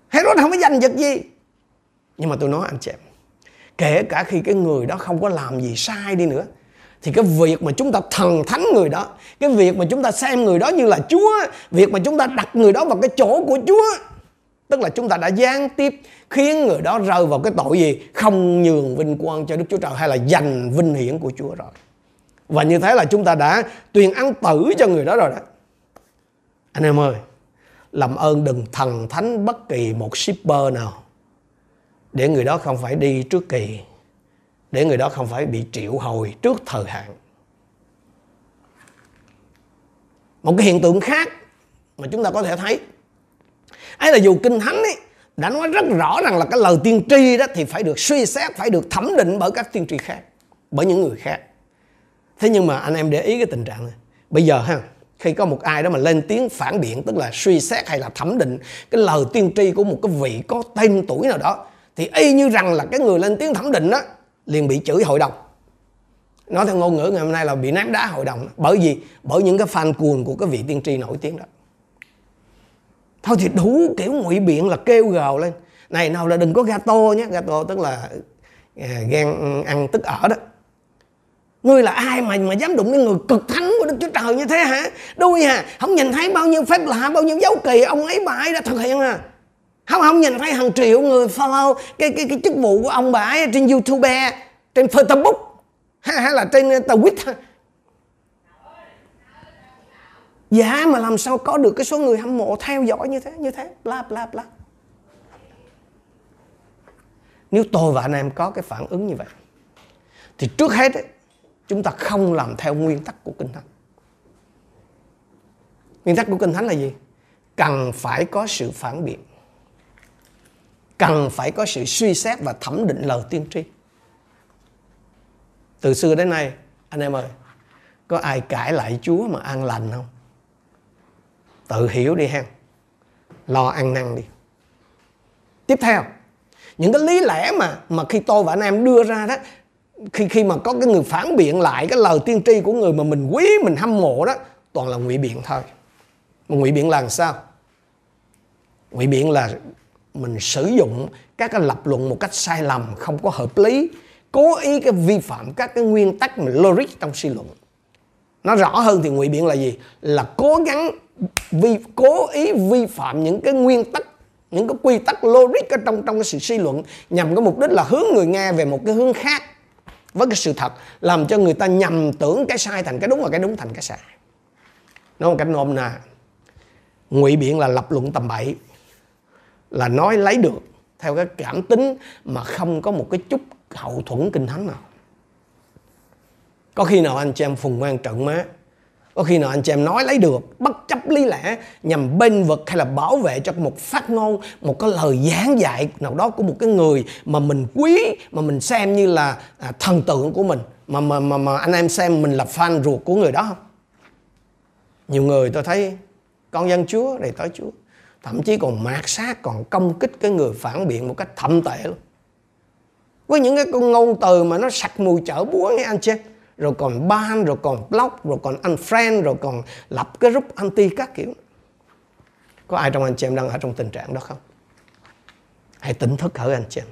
Herod không có giành giật gì. Nhưng mà tôi nói anh chị em, kể cả khi cái người đó không có làm gì sai đi nữa, thì cái việc mà chúng ta thần thánh người đó, cái việc mà chúng ta xem người đó như là chúa, việc mà chúng ta đặt người đó vào cái chỗ của chúa, tức là chúng ta đã gián tiếp khiến người đó rơi vào cái tội gì? Không nhường vinh quang cho đức chúa trời hay là giành vinh hiển của chúa rồi. Và như thế là chúng ta đã tuyên án tử cho người đó rồi đó anh em ơi, làm ơn đừng thần thánh bất kỳ một shipper nào. Để người đó không phải đi trước kỳ. Để người đó không phải bị triệu hồi trước thời hạn. Một cái hiện tượng khác mà chúng ta có thể thấy, ấy là dù kinh thánh ấy đã nói rất rõ rằng là cái lời tiên tri đó thì phải được suy xét, phải được thẩm định bởi các tiên tri khác, bởi những người khác. Thế nhưng mà anh em để ý cái tình trạng này. Bây giờ ha khi có một ai đó mà lên tiếng phản biện, tức là suy xét hay là thẩm định cái lời tiên tri của một cái vị có tên tuổi nào đó, thì y như rằng là cái người lên tiếng thẩm định đó liền bị chửi hội đồng. Nói theo ngôn ngữ ngày hôm nay là bị ném đá hội đồng. Bởi vì, bởi những cái fan cuồng của cái vị tiên tri nổi tiếng đó. Thôi thì đủ kiểu ngụy biện là kêu gào lên. Này, nào là đừng có gato nhé. Gato tức là à, ghen ăn tức ở đó ngươi là ai mà mà dám đụng đến người cực thánh của đức chúa trời như thế hả? Đuôi à không nhìn thấy bao nhiêu phép lạ bao nhiêu dấu kỳ ông ấy bà ấy đã thực hiện à. Không không nhìn thấy hàng triệu người follow cái cái cái chức vụ của ông bà ấy trên youtube trên facebook hay, hay là trên uh, twitter. Dạ mà làm sao có được cái số người hâm mộ theo dõi như thế như thế? Bla bla bla. Nếu tôi và anh em có cái phản ứng như vậy Thì trước hết ấy, chúng ta không làm theo nguyên tắc của Kinh Thánh. Nguyên tắc của Kinh Thánh là gì? Cần phải có sự phản biện. Cần phải có sự suy xét và thẩm định lời tiên tri. Từ xưa đến nay, anh em ơi, Có ai cãi lại Chúa mà an lành không? tự hiểu đi ha lo ăn năn đi. Tiếp theo, những cái lý lẽ mà mà khi tôi và anh em đưa ra đó khi khi mà có cái người phản biện lại, cái lời tiên tri của người mà mình quý, mình hâm mộ đó, toàn là ngụy biện thôi. Mà ngụy biện là làm sao? Ngụy biện là mình sử dụng các cái lập luận một cách sai lầm, không có hợp lý, cố ý cái vi phạm các cái nguyên tắc mà logic trong suy luận. Nó rõ hơn thì ngụy biện là gì? Là cố gắng vi, cố ý vi phạm những cái nguyên tắc, những cái quy tắc logic ở trong trong cái sự suy luận, nhằm cái mục đích là hướng người nghe về một cái hướng khác với cái sự thật làm cho người ta nhầm tưởng cái sai thành cái đúng và cái đúng thành cái sai. Nói một cách nôm na, ngụy biện là lập luận tầm bậy, là nói lấy được theo cái cảm tính mà không có một cái chút hậu thuẫn kinh thánh nào. Có khi nào anh chị em phùng ngoan trận má có khi nào anh chị em nói lấy được bất chấp lý lẽ nhằm bên vực hay là bảo vệ cho một phát ngôn một cái lời giảng dạy nào đó của một cái người mà mình quý mà mình xem như là à, thần tượng của mình mà mà mà mà anh em xem mình là fan ruột của người đó không? Nhiều người tôi thấy con dân chúa này tới chúa. Thậm chí còn mạt sát còn công kích cái người phản biện một cách thậm tệ luôn. Với những cái con ngôn từ mà nó sặc mùi chở búa nghe anh chị rồi còn ban, rồi còn block, rồi còn unfriend, rồi còn lập cái group anti các kiểu. Có ai trong anh chị em đang ở trong tình trạng đó không? Hãy tỉnh thức hỡi anh chị em.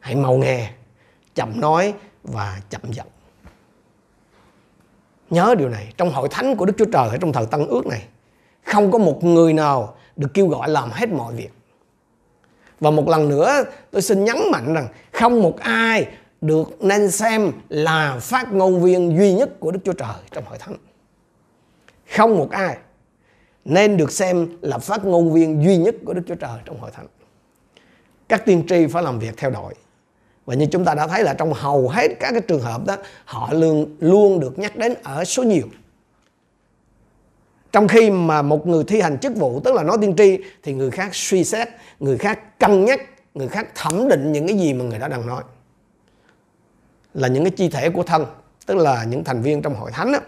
Hãy mau nghe, chậm nói và chậm giận nhớ điều này, trong hội thánh của đức chúa trời ở trong thời tân ước này, không có một người nào được kêu gọi làm hết mọi việc. Và một lần nữa, tôi xin nhấn mạnh rằng không một ai được nên xem là phát ngôn viên duy nhất của Đức Chúa Trời trong hội thánh. Không một ai nên được xem là phát ngôn viên duy nhất của Đức Chúa Trời trong hội thánh. Các tiên tri phải làm việc theo đội. Và như chúng ta đã thấy là trong hầu hết các cái trường hợp đó, họ luôn luôn được nhắc đến ở số nhiều. trong khi mà một người thi hành chức vụ, tức là nói tiên tri, thì người khác suy xét, người khác cân nhắc, người khác thẩm định những cái gì mà người đó đang nói là những cái chi thể của thân tức là những thành viên trong hội thánh đó,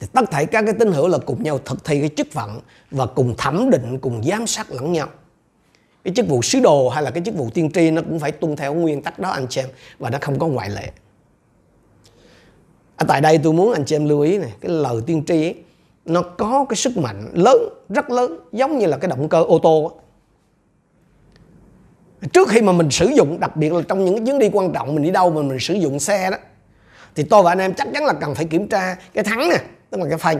thì tất thảy các cái tín hữu là cùng nhau thực thi cái chức phận và cùng thẩm định cùng giám sát lẫn nhau. Cái chức vụ sứ đồ hay là cái chức vụ tiên tri nó cũng phải tuân theo nguyên tắc đó anh chị em và nó không có ngoại lệ. À, tại đây tôi muốn anh chị em lưu ý này cái lời tiên tri ấy, nó có cái sức mạnh lớn rất lớn giống như là cái động cơ ô tô ấy trước khi mà mình sử dụng đặc biệt là trong những chuyến đi quan trọng mình đi đâu mà mình sử dụng xe đó thì tôi và anh em chắc chắn là cần phải kiểm tra cái thắng nè tức là cái phanh.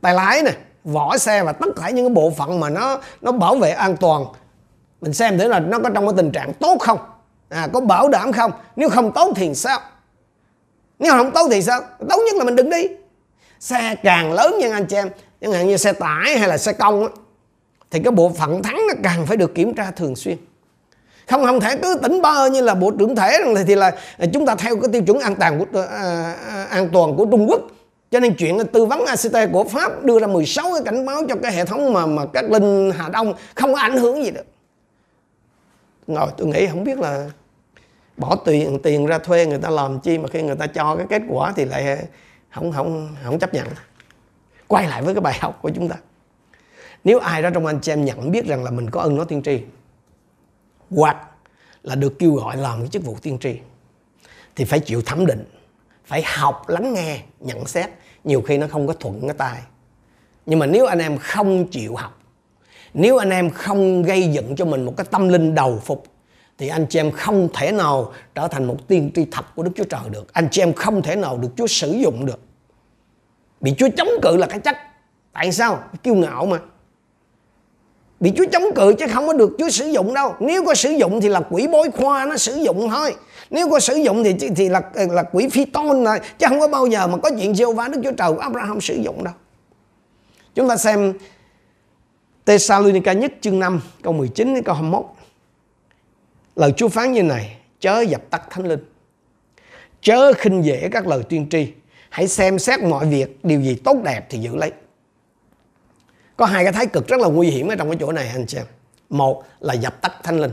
Tay lái nè vỏ xe và tất cả những cái bộ phận mà nó nó bảo vệ an toàn. Mình xem thử là nó có trong cái tình trạng tốt không? À, có bảo đảm không? Nếu không tốt thì sao? Nếu không tốt thì sao? Tốt nhất là mình đừng đi. Xe càng lớn nha anh chị em chẳng hạn như xe tải hay là xe công á, thì cái bộ phận thắng nó càng phải được kiểm tra thường xuyên không không thể. Cứ tỉnh bơ như là bộ trưởng thể thì là à, chúng ta theo cái tiêu chuẩn an toàn của à, à an toàn của Trung Quốc. Cho nên chuyện tư vấn ACT của Pháp đưa ra 16 cái cảnh báo cho cái hệ thống mà mà các linh Hà Đông không có ảnh hưởng gì được. Rồi tôi nghĩ không biết là bỏ tiền tiền ra thuê người ta làm chi mà khi người ta cho cái kết quả thì lại không không không chấp nhận. Quay lại với cái bài học của chúng ta. Nếu ai đó trong anh chị em nhận biết rằng là mình có ơn nó tiên tri hoặc là được kêu gọi làm cái chức vụ tiên tri, thì phải chịu thẩm định, phải học, lắng nghe, nhận xét nhiều khi nó không có thuận cái tai nhưng mà nếu anh em không chịu học, nếu anh em không gây dựng cho mình một cái tâm linh đầu phục, thì anh chị em không thể nào trở thành một tiên tri thật của Đức Chúa Trời được. Anh chị em không thể nào được Chúa sử dụng được. Bị Chúa chống cự là cái chắc. Tại sao? Kiêu ngạo mà. Bị Chúa chống cự chứ không có được Chúa sử dụng đâu. Nếu có sử dụng thì là quỷ bối khoa nó sử dụng thôi. Nếu có sử dụng thì thì là là quỷ phi tôn rồi chứ không có bao giờ mà có chuyện giê va Đức Chúa Trời của Abraham sử dụng đâu. Chúng ta xem Tesalonica nhất chương 5 câu 19 đến câu 21. Lời Chúa phán như này, chớ dập tắt thánh linh. Chớ khinh dễ các lời tuyên tri. Hãy xem xét mọi việc, điều gì tốt đẹp thì giữ lấy. Có hai cái thái cực rất là nguy hiểm ở trong cái chỗ này anh chị em. Một là dập tắt thánh linh.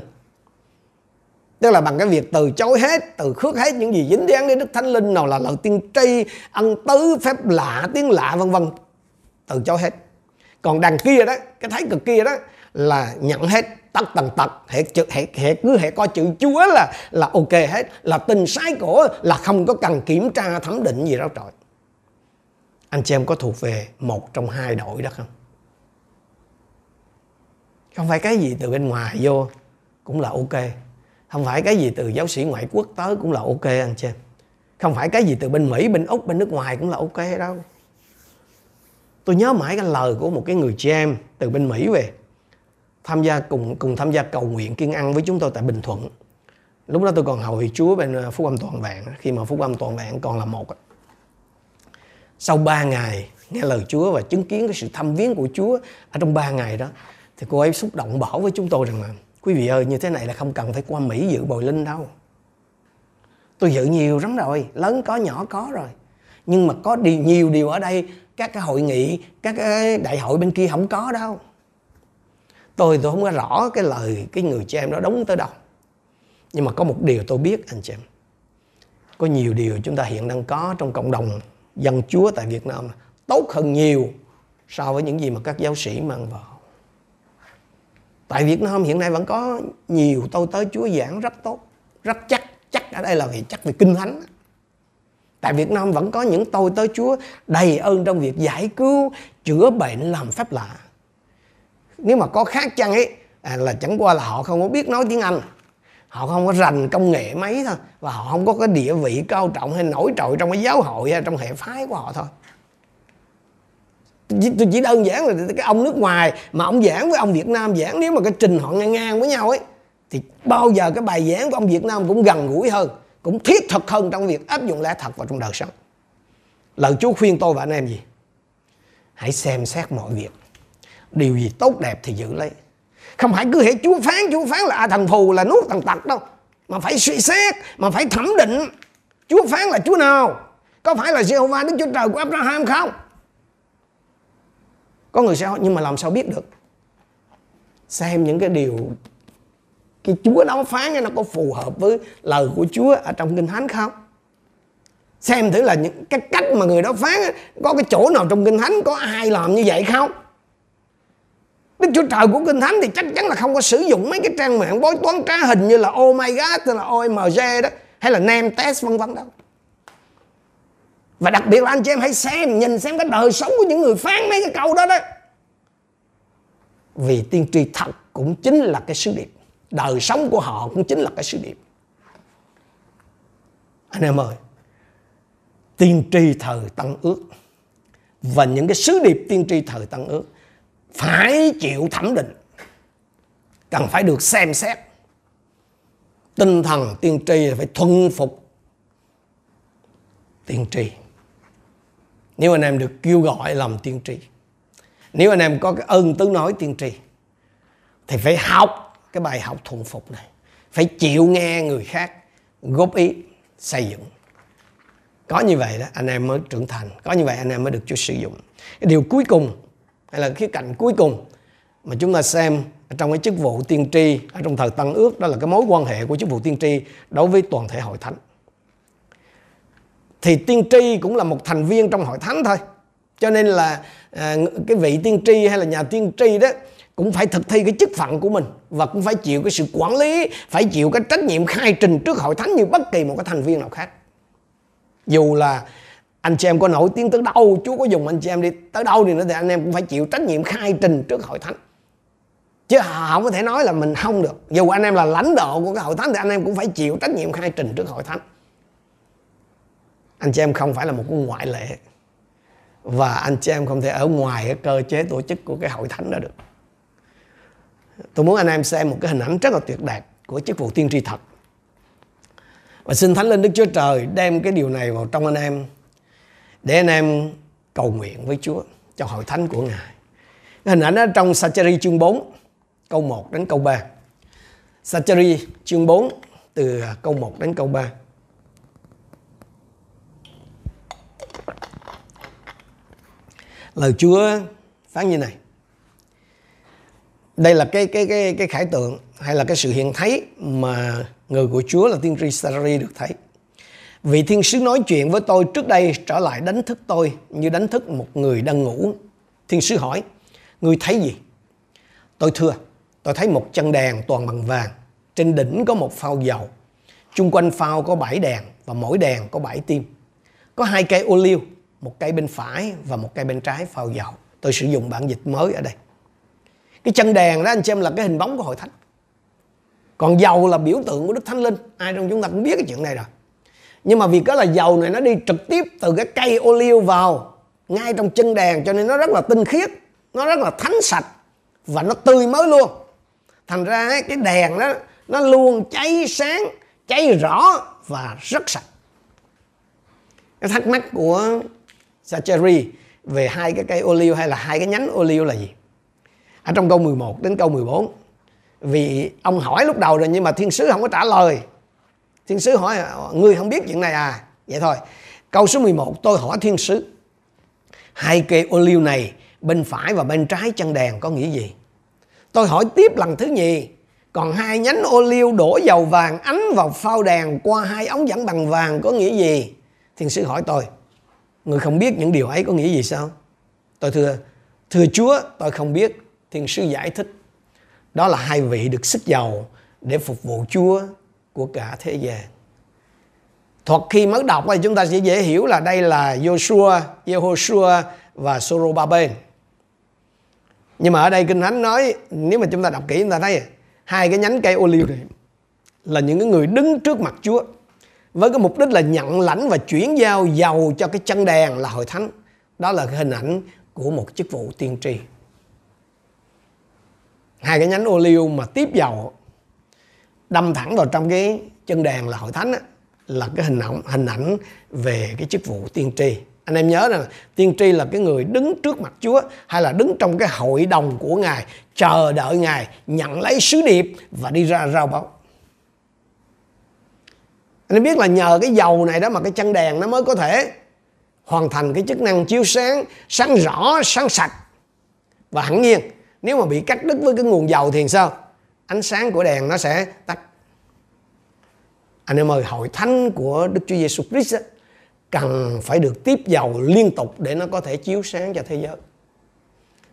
Tức là bằng cái việc từ chối hết, từ khước hết những gì dính dáng đến Đức Thánh Linh nào là lời tiên tri, ân tứ, phép lạ, tiếng lạ vân vân. Từ chối hết. Còn đằng kia đó, cái thái cực kia đó là nhận hết tất tần tật hệ, hệ, hệ cứ hệ coi chữ chúa là là ok hết là tình sái cổ là không có cần kiểm tra thẩm định gì đâu trời anh chị em có thuộc về một trong hai đội đó không không phải cái gì từ bên ngoài vô cũng là ok không phải cái gì từ giáo sĩ ngoại quốc tới cũng là ok, anh chị không phải cái gì từ bên mỹ, bên úc, bên nước ngoài cũng là ok đâu tôi nhớ mãi cái lời của một cái người chị em từ bên mỹ về, tham gia cùng cùng tham gia cầu nguyện kiên ăn với chúng tôi tại Bình Thuận. Lúc đó tôi còn hội Chúa bên ờ, Phúc Âm Toàn Vẹn khi mà Phúc Âm Toàn Vẹn còn là một. Sau 3 ngày nghe lời Chúa và chứng kiến cái sự thăm viếng của Chúa ở trong 3 ngày đó thì cô ấy xúc động bảo với chúng tôi rằng là quý vị ơi như thế này là không cần phải qua Mỹ dự bồi linh đâu. Tôi dự nhiều lắm rồi, lớn có nhỏ có rồi. Nhưng mà có điều, nhiều điều ở đây các cái hội nghị, các cái đại hội bên kia không có đâu tôi tôi không có rõ cái lời cái người cha em đó đúng tới đâu nhưng mà có một điều tôi biết anh chị em có nhiều điều chúng ta hiện đang có trong cộng đồng dân chúa tại Việt Nam tốt hơn nhiều so với những gì mà các giáo sĩ mang vào tại Việt Nam hiện nay vẫn có nhiều tôi tới Chúa giảng rất tốt rất chắc chắc ở đây là vì chắc về kinh thánh. Tại Việt Nam vẫn có những tôi tới Chúa đầy ơn trong việc giải cứu chữa bệnh làm phép lạ. Nếu mà có khác chăng ấy à, là chẳng qua là họ không có biết nói tiếng Anh. Họ không có rành công nghệ mấy thôi và họ không có cái địa vị cao trọng hay nổi trội trong cái giáo hội hay trong hệ phái của họ thôi tôi chỉ đơn giản là cái ông nước ngoài mà ông giảng với ông Việt Nam giảng nếu mà cái trình họ ngang ngang với nhau ấy thì bao giờ cái bài giảng của ông Việt Nam cũng gần gũi hơn cũng thiết thực hơn trong việc áp dụng lẽ thật vào trong đời sống. Lời Chúa khuyên tôi và anh em gì? Hãy xem xét mọi việc. Điều gì tốt đẹp thì giữ lấy. Không phải cứ hệ chúa phán chúa phán là à, thằng phù là nuốt thằng tặc đâu. Mà phải suy xét mà phải thẩm định chúa phán là chúa nào. Có phải là Jehovah Đức Chúa Trời của Abraham không? Có người sẽ hỏi nhưng mà làm sao biết được xem những cái điều cái Chúa đó phán nó có phù hợp với lời của Chúa ở trong Kinh Thánh không? Xem thử là những cái cách mà người đó phán có cái chỗ nào trong Kinh Thánh có ai làm như vậy không? Đức Chúa Trời của Kinh Thánh thì chắc chắn là không có sử dụng mấy cái trang mạng bói toán trá hình như là Oh my God, hay là OMG đó, hay là Nem Test vân vân đâu. Và đặc biệt là anh chị em hãy xem, nhìn xem cái đời sống của những người phán mấy cái câu đó đó. Vì tiên tri thật cũng chính là cái sứ điệp. Đời sống của họ cũng chính là cái sứ điệp. Anh em ơi, tiên tri thời Tăng ước và những cái sứ điệp tiên tri thời Tăng ước phải chịu thẩm định cần phải được xem xét tinh thần tiên tri phải thuần phục tiên tri nếu anh em được kêu gọi làm tiên tri, nếu anh em có cái ơn tứ nói tiên tri, thì phải học cái bài học thuần phục này. Phải chịu nghe người khác góp ý, xây dựng. Có như vậy đó, anh em mới trưởng thành. Có như vậy anh em mới được Chúa sử dụng. Cái điều cuối cùng, hay là khía cạnh cuối cùng mà chúng ta xem trong cái chức vụ tiên tri, ở trong thời tăng ước, đó là cái mối quan hệ của chức vụ tiên tri đối với toàn thể hội thánh thì tiên tri cũng là một thành viên trong hội thánh thôi. Cho nên là à, cái vị tiên tri hay là nhà tiên tri đó cũng phải thực thi cái chức phận của mình và cũng phải chịu cái sự quản lý phải chịu cái trách nhiệm khai trình trước hội thánh như bất kỳ một cái thành viên nào khác. Dù là anh chị em có nổi tiếng tới đâu Chúa có dùng anh chị em đi tới đâu thì nữa thì anh em cũng phải chịu trách nhiệm khai trình trước hội thánh. Chứ không có thể nói là mình không được. Dù anh em là lãnh đạo của cái hội thánh thì anh em cũng phải chịu trách nhiệm khai trình trước hội thánh anh chị em không phải là một cái ngoại lệ. Và anh chị em không thể ở ngoài cái cơ chế tổ chức của cái hội thánh đó được. Tôi muốn anh em xem một cái hình ảnh rất là tuyệt đẹp của chức vụ tiên tri thật. Và xin thánh linh đức chúa trời đem cái điều này vào trong anh em để anh em cầu nguyện với chúa cho hội thánh của ngài. Cái hình ảnh ở trong Sacheri chương 4 câu 1 đến câu 3 Sacheri chương 4 từ câu 1 đến câu 3 lời Chúa phán như này. Đây là cái cái cái cái khải tượng hay là cái sự hiện thấy mà người của Chúa là tiên tri Sari được thấy. Vị thiên sứ nói chuyện với tôi trước đây trở lại đánh thức tôi như đánh thức một người đang ngủ. Thiên sứ hỏi người thấy gì? Tôi thưa, tôi thấy một chân đèn toàn bằng vàng. Trên đỉnh có một phao dầu. Chung quanh phao có bảy đèn và mỗi đèn có bảy tim. Có hai cây ô liu một cây bên phải và một cây bên trái phao dầu. Tôi sử dụng bản dịch mới ở đây. Cái chân đèn đó, anh xem là cái hình bóng của hội thánh. Còn dầu là biểu tượng của đức thánh linh. Ai trong chúng ta cũng biết cái chuyện này rồi. Nhưng mà vì cái là dầu này nó đi trực tiếp từ cái cây ô liu vào, ngay trong chân đèn, cho nên nó rất là tinh khiết, nó rất là thánh sạch và nó tươi mới luôn. Thành ra cái đèn đó, nó luôn cháy sáng, cháy rõ và rất sạch. Cái thắc mắc của Sacheri về hai cái cây ô liu hay là hai cái nhánh ô liu là gì? Ở trong câu 11 đến câu 14 vì ông hỏi lúc đầu rồi nhưng mà thiên sứ không có trả lời. Thiên sứ hỏi, ngươi không biết chuyện này à? Vậy thôi. Câu số 11 tôi hỏi thiên sứ, hai cây ô liu này bên phải và bên trái chân đèn có nghĩa gì? Tôi hỏi tiếp lần thứ nhì, còn hai nhánh ô liu đổ dầu vàng ánh vào phao đèn qua hai ống dẫn bằng vàng có nghĩa gì? Thiên sứ hỏi tôi người không biết những điều ấy có nghĩa gì sao? Tôi thưa thưa chúa tôi không biết. Thiên sứ giải thích. Đó là hai vị được sức dầu để phục vụ chúa của cả thế gian. Thuật khi mới đọc thì chúng ta sẽ dễ hiểu là đây là Joshua, Yehoshua và Sorobaben. Nhưng mà ở đây Kinh Thánh nói nếu mà chúng ta đọc kỹ chúng ta thấy hai cái nhánh cây ô liu này là những cái người đứng trước mặt Chúa với cái mục đích là nhận lãnh và chuyển giao dầu cho cái chân đèn là hội thánh. Đó là cái hình ảnh của một chức vụ tiên tri. Hai cái nhánh ô liu mà tiếp dầu đâm thẳng vào trong cái chân đèn là hội thánh á, là cái hình ảnh hình ảnh về cái chức vụ tiên tri anh em nhớ rằng tiên tri là cái người đứng trước mặt Chúa hay là đứng trong cái hội đồng của Ngài chờ đợi Ngài nhận lấy sứ điệp và đi ra rao báo anh biết là nhờ cái dầu này đó mà cái chân đèn nó mới có thể hoàn thành cái chức năng chiếu sáng sáng rõ, sáng sạch. Và hẳn nhiên, nếu mà bị cắt đứt với cái nguồn dầu thì sao? Ánh sáng của đèn nó sẽ tắt. Anh em ơi, hội thánh của Đức Chúa Giêsu Christ cần phải được tiếp dầu liên tục để nó có thể chiếu sáng cho thế giới.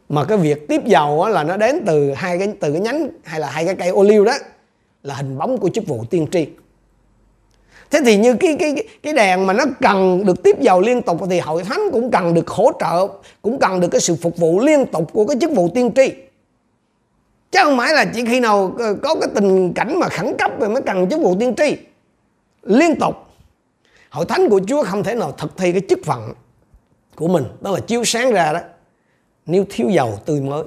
Mà cái việc tiếp dầu là nó đến từ hai cái, từ cái nhánh hay là hai cái cây ô liu đó, là hình bóng của chức vụ tiên tri thế thì như cái cái cái đèn mà nó cần được tiếp dầu liên tục thì hội thánh cũng cần được hỗ trợ, cũng cần được cái sự phục vụ liên tục của cái chức vụ tiên tri. Chứ không phải là chỉ khi nào ờ, có cái tình cảnh mà khẩn cấp rồi mới cần chức vụ tiên tri. Liên tục. Hội thánh của Chúa không thể nào thực thi cái chức phận của mình. Đó là chiếu sáng ra đó. Nếu thiếu dầu tươi mới.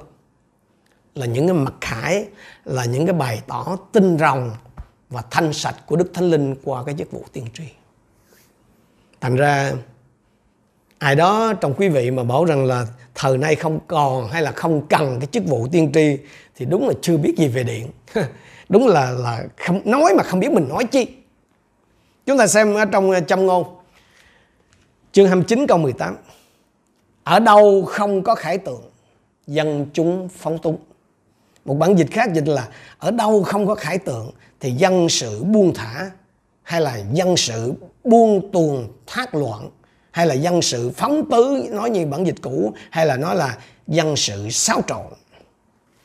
Là những cái mặt khải, là những cái bày tỏ tinh rồng và thanh sạch của Đức Thánh Linh qua cái chức vụ tiên tri. Thành ra ai đó trong quý vị mà bảo rằng là thời nay không còn hay là không cần cái chức vụ tiên tri thì đúng là chưa biết gì về điện. đúng là là không nói mà không biết mình nói chi. Chúng ta xem ở trong ờ, châm ngôn chương 29 câu 18. Ở đâu không có khải tượng, dân chúng phóng túng. Một bản dịch khác dịch là ở đâu không có khải tượng thì dân sự buông thả hay là dân sự buông tuồng thác loạn hay là dân sự phóng tứ nói như bản dịch cũ hay là nói là dân sự xáo trộn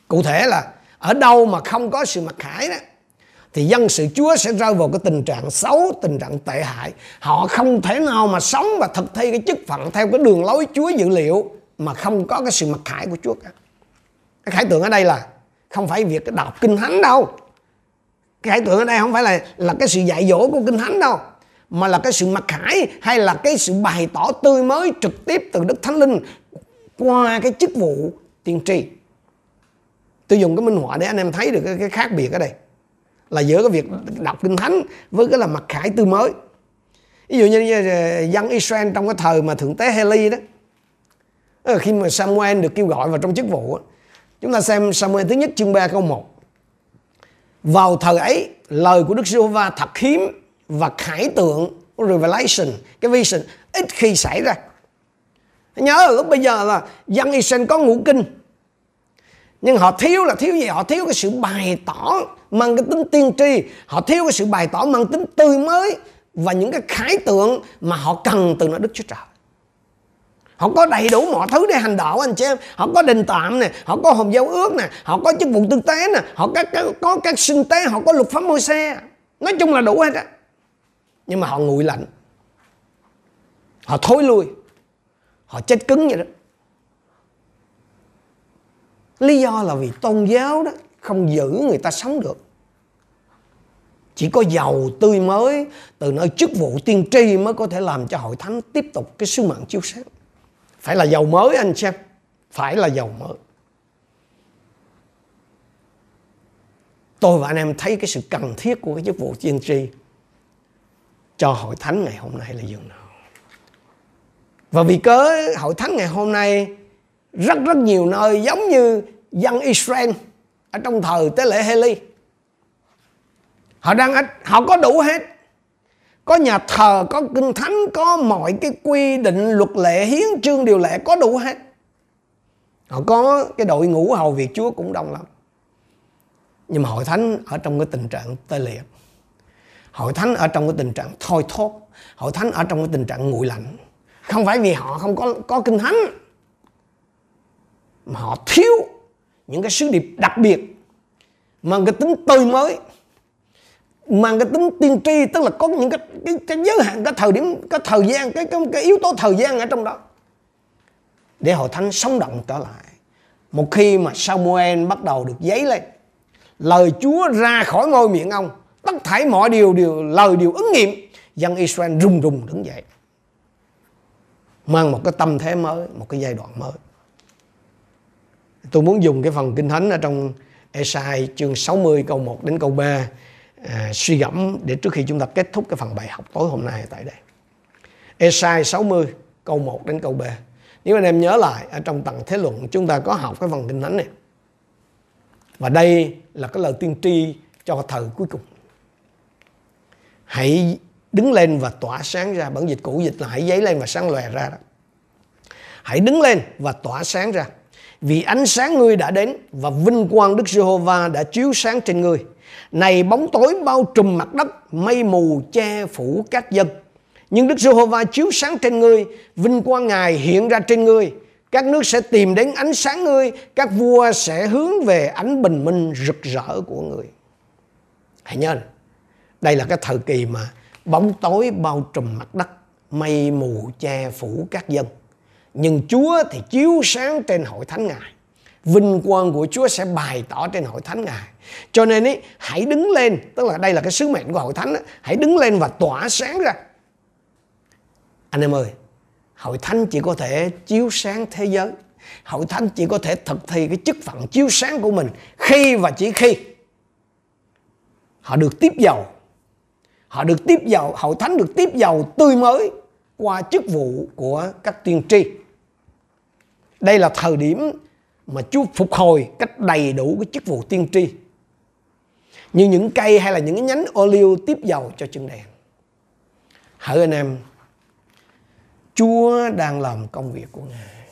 cụ thể là ở đâu mà không có sự mặc khải đó thì dân sự Chúa sẽ rơi vào cái tình trạng xấu, tình trạng tệ hại. Họ không thể nào mà sống và thực thi cái chức phận theo cái đường lối Chúa dự liệu mà không có cái sự mặc khải của Chúa cả. Cái khải tượng ở đây là không phải việc đọc kinh thánh đâu cái khải tượng ở đây không phải là là cái sự dạy dỗ của kinh thánh đâu mà là cái sự mặc khải hay là cái sự bày tỏ tươi mới trực tiếp từ đức thánh linh qua cái chức vụ tiên tri. Tôi dùng cái minh họa để anh em thấy được cái, cái khác biệt ở đây. Là giữa cái việc đọc kinh thánh với cái là mặc khải tươi mới. Ví dụ như như dân Israel trong cái thời mà thượng tế Heli đó ờ, khi mà Samuel được kêu gọi vào trong chức vụ chúng ta xem Samuel thứ nhất chương 3 câu 1 vào thời ấy, lời của Đức Giê-hô-va thật hiếm và khải tượng revelation, cái vision, ít khi xảy ra. Nhớ, lúc bây giờ là dân Israel có ngũ kinh, nhưng họ thiếu là thiếu gì? Họ thiếu cái sự bày tỏ mang cái tính tiên tri, họ thiếu cái sự bày tỏ mang tính tươi mới và những cái khái tượng mà họ cần từ nơi Đức Chúa Trời họ có đầy đủ mọi thứ để hành đạo anh chị em. Họ có đình tạm nè họ có hồng giao ước nè họ có chức vụ tư tế nè họ có, có, có các sinh tế họ có luật pháp môi xe. Nói chung là đủ hết á. Nhưng mà họ nguội lạnh. Họ thối lui. Họ chết cứng vậy đó. Lý do là vì tôn giáo đó không giữ người ta sống được. Chỉ có giàu tươi mới từ nơi chức vụ tiên tri mới có thể làm cho hội thánh tiếp tục cái sứ mạng chiếu sáng phải là dầu mới anh xem phải là dầu mới. Tôi và anh em thấy cái sự cần thiết của cái chức vụ tiên tri cho hội thánh ngày hôm nay là dường nào. Và vì cớ hội thánh ngày hôm nay rất rất nhiều nơi giống như dân Israel ở trong thời tế lễ Heli. Họ đang họ có đủ hết có nhà thờ, có kinh thánh, có mọi cái quy định, luật lệ, hiến chương điều lệ, có đủ hết. Họ có cái đội ngũ hầu việc chúa cũng đông lắm. Nhưng mà hội thánh ở trong cái tình trạng tê liệt. Hội thánh ở trong cái tình trạng thôi thốt hội thánh ở trong cái tình trạng nguội lạnh. Không phải vì họ không có có kinh thánh, mà họ thiếu những cái sứ điệp đặc biệt mang cái tính tươi mới mang cái tính tiên tri tức là có những cái cái, cái giới hạn cái thời điểm cái thời gian cái, cái cái yếu tố thời gian ở trong đó. Để hội thánh sống động trở lại. Một khi mà Samuel bắt đầu được giấy lên lời Chúa ra khỏi ngôi miệng ông tất thảy mọi điều điều lời điều ứng nghiệm dân Israel rung rung đứng dậy. Mang một cái tâm thế mới một cái giai đoạn mới. Tôi muốn dùng cái phần kinh thánh ở trong Esai chương 60 câu 1 đến câu 3 à, suy gẫm để trước khi chúng ta kết thúc cái phần bài học tối hôm nay tại đây. Esai 60 câu 1 đến câu b. Nếu anh em nhớ lại ở trong tầng thế luận chúng ta có học cái phần kinh thánh này. Và đây là cái lời tiên tri cho thời cuối cùng. Hãy đứng lên và tỏa sáng ra. Bản dịch cũ dịch là hãy giấy lên và sáng lòe ra đó. Hãy đứng lên và tỏa sáng ra. vì ánh sáng ngươi đã đến và vinh quang Đức Giê-hô-va đã chiếu sáng trên ngươi. Này bóng tối bao trùm mặt đất, mây mù che phủ các dân. Nhưng Đức Giê-hô-va chiếu sáng trên ngươi, vinh quang Ngài hiện ra trên ngươi. Các nước sẽ tìm đến ánh sáng ngươi, các vua sẽ hướng về ánh bình minh rực rỡ của ngươi. Hãy nhớ, đây là cái thời kỳ mà bóng tối bao trùm mặt đất, mây mù che phủ các dân. Nhưng Chúa thì chiếu sáng trên hội thánh Ngài. Vinh quang của Chúa sẽ bày tỏ trên hội thánh Ngài. Cho nên ý, hãy đứng lên, tức là đây là cái sứ mệnh của hội thánh, hãy đứng lên và tỏa sáng ra. Anh em ơi, hội thánh chỉ có thể chiếu sáng thế giới. Hội thánh chỉ có thể thực thi cái chức phận chiếu sáng của mình khi và chỉ khi họ được tiếp dầu họ được tiếp dầu hội thánh được tiếp dầu tươi mới qua chức vụ của các tiên tri đây là thời điểm mà Chúa phục hồi cách đầy đủ cái chức vụ tiên tri như những cây hay là những cái nhánh ô liu tiếp dầu cho chân đèn. Hỡi anh em, Chúa đang làm công việc của Ngài.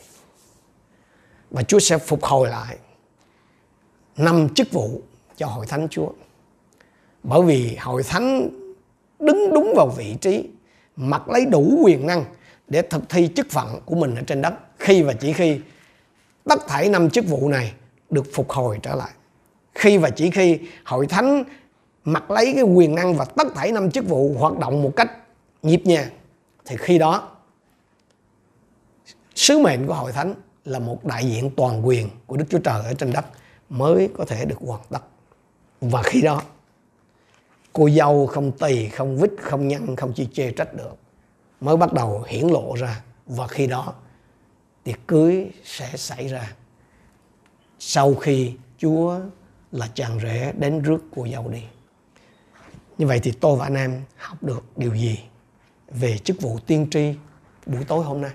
Và Chúa sẽ phục hồi lại năm chức vụ cho hội thánh Chúa. Bởi vì hội thánh đứng đúng vào vị trí, mặc lấy đủ quyền năng để thực thi chức phận của mình ở trên đất. Khi và chỉ khi tất thảy năm chức vụ này được phục hồi trở lại khi và chỉ khi hội thánh mặc lấy cái quyền năng và tất thảy năm chức vụ hoạt động một cách nhịp nhàng, thì khi đó, sứ mệnh của hội thánh là một đại diện toàn quyền của Đức Chúa Trời ở trên đất mới có thể được hoàn tất. Và khi đó, cô dâu không tỳ, không vít, không nhăn, không chi chê trách được mới bắt đầu hiển lộ ra. Và khi đó, tiệc cưới sẽ xảy ra sau khi Chúa là chàng rể đến rước cô dâu đi. Như vậy thì tôi và anh em học được điều gì về chức vụ tiên tri buổi tối hôm nay?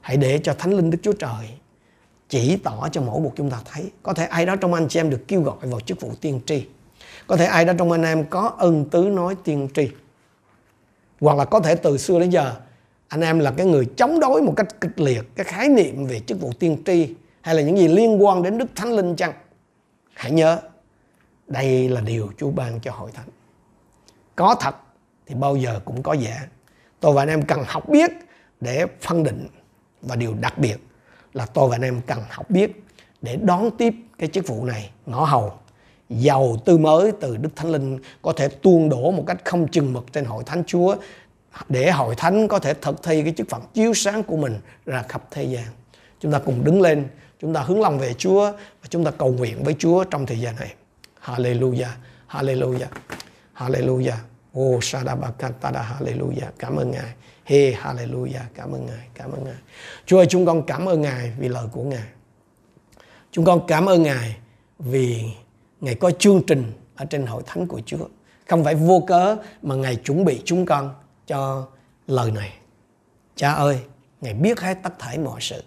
Hãy để cho Thánh Linh, Đức Chúa Trời chỉ tỏ cho mỗi một chúng ta thấy. Có thể ai đó trong anh chị em được kêu gọi vào chức vụ tiên tri. Có thể ai đó trong anh em có ân tứ nói tiên tri. Hoặc là có thể từ xưa đến giờ, anh em là cái người chống đối một cách kịch liệt cái khái niệm về chức vụ tiên tri hay là những gì liên quan đến Đức Thánh Linh chăng? Hãy nhớ, đây là điều Chúa ban cho hội thánh. Có thật thì bao giờ cũng có giả. Tôi và anh em cần học biết để phân định và điều đặc biệt là tôi và anh em cần học biết để đón tiếp cái chức vụ này ngõ hầu giàu tư mới từ Đức Thánh Linh có thể tuôn đổ một cách không chừng mực trên hội thánh Chúa để hội thánh có thể thực thi cái chức phận chiếu sáng của mình ra khắp thế gian. Chúng ta cùng đứng lên, chúng ta hướng lòng về Chúa và chúng ta cầu nguyện với Chúa trong thời gian này. Hallelujah, Hallelujah, Hallelujah. Oh, Sadabakatada, Hallelujah. Cảm ơn Ngài. He Hallelujah. Cảm ơn Ngài, cảm ơn Ngài. Chúa ơi, chúng con cảm ơn Ngài vì lời của Ngài. Chúng con cảm ơn Ngài vì Ngài có chương trình ở trên hội thánh của Chúa. Không phải vô cớ mà Ngài chuẩn bị chúng con cho lời này. Cha ơi, Ngài biết hết tất thảy mọi sự.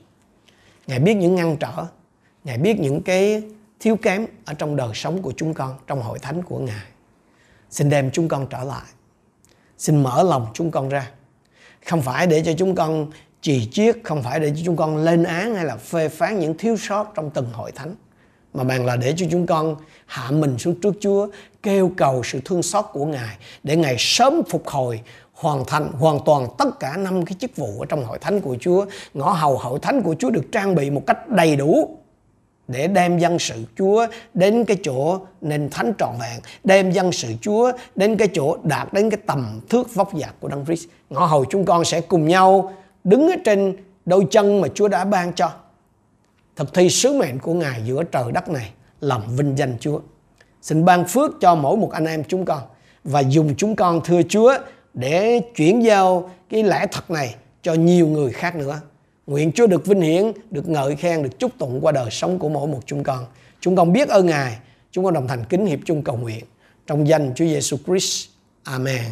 Ngài biết những ngăn trở, Ngài biết những cái thiếu kém ở trong đời sống của chúng con, trong hội thánh của Ngài. Xin đem chúng con trở lại. Xin mở lòng chúng con ra. Không phải để cho chúng con trì chiết, không phải để cho chúng con lên án hay là phê phán những thiếu sót trong từng hội thánh mà bạn là để cho chúng con hạ mình xuống trước Chúa kêu cầu sự thương xót của Ngài để Ngài sớm phục hồi hoàn thành hoàn toàn tất cả năm cái chức vụ ở trong hội thánh của Chúa ngõ hầu hội thánh của Chúa được trang bị một cách đầy đủ để đem dân sự Chúa đến cái chỗ nên thánh trọn vẹn, đem dân sự Chúa đến cái chỗ đạt đến cái tầm thước vóc dạc của Đấng Christ. Ngõ hầu chúng con sẽ cùng nhau đứng ở trên đôi chân mà Chúa đã ban cho. Thực thi sứ mệnh của Ngài giữa trời đất này làm vinh danh Chúa. Xin ban phước cho mỗi một anh em chúng con và dùng chúng con thưa Chúa để chuyển giao cái lẽ thật này cho nhiều người khác nữa. Nguyện Chúa được vinh hiển, được ngợi khen, được chúc tụng qua đời sống của mỗi một chúng con. Chúng con biết ơn Ngài, chúng con đồng thành kính hiệp chung cầu nguyện. Trong danh Chúa Giêsu Christ. Amen.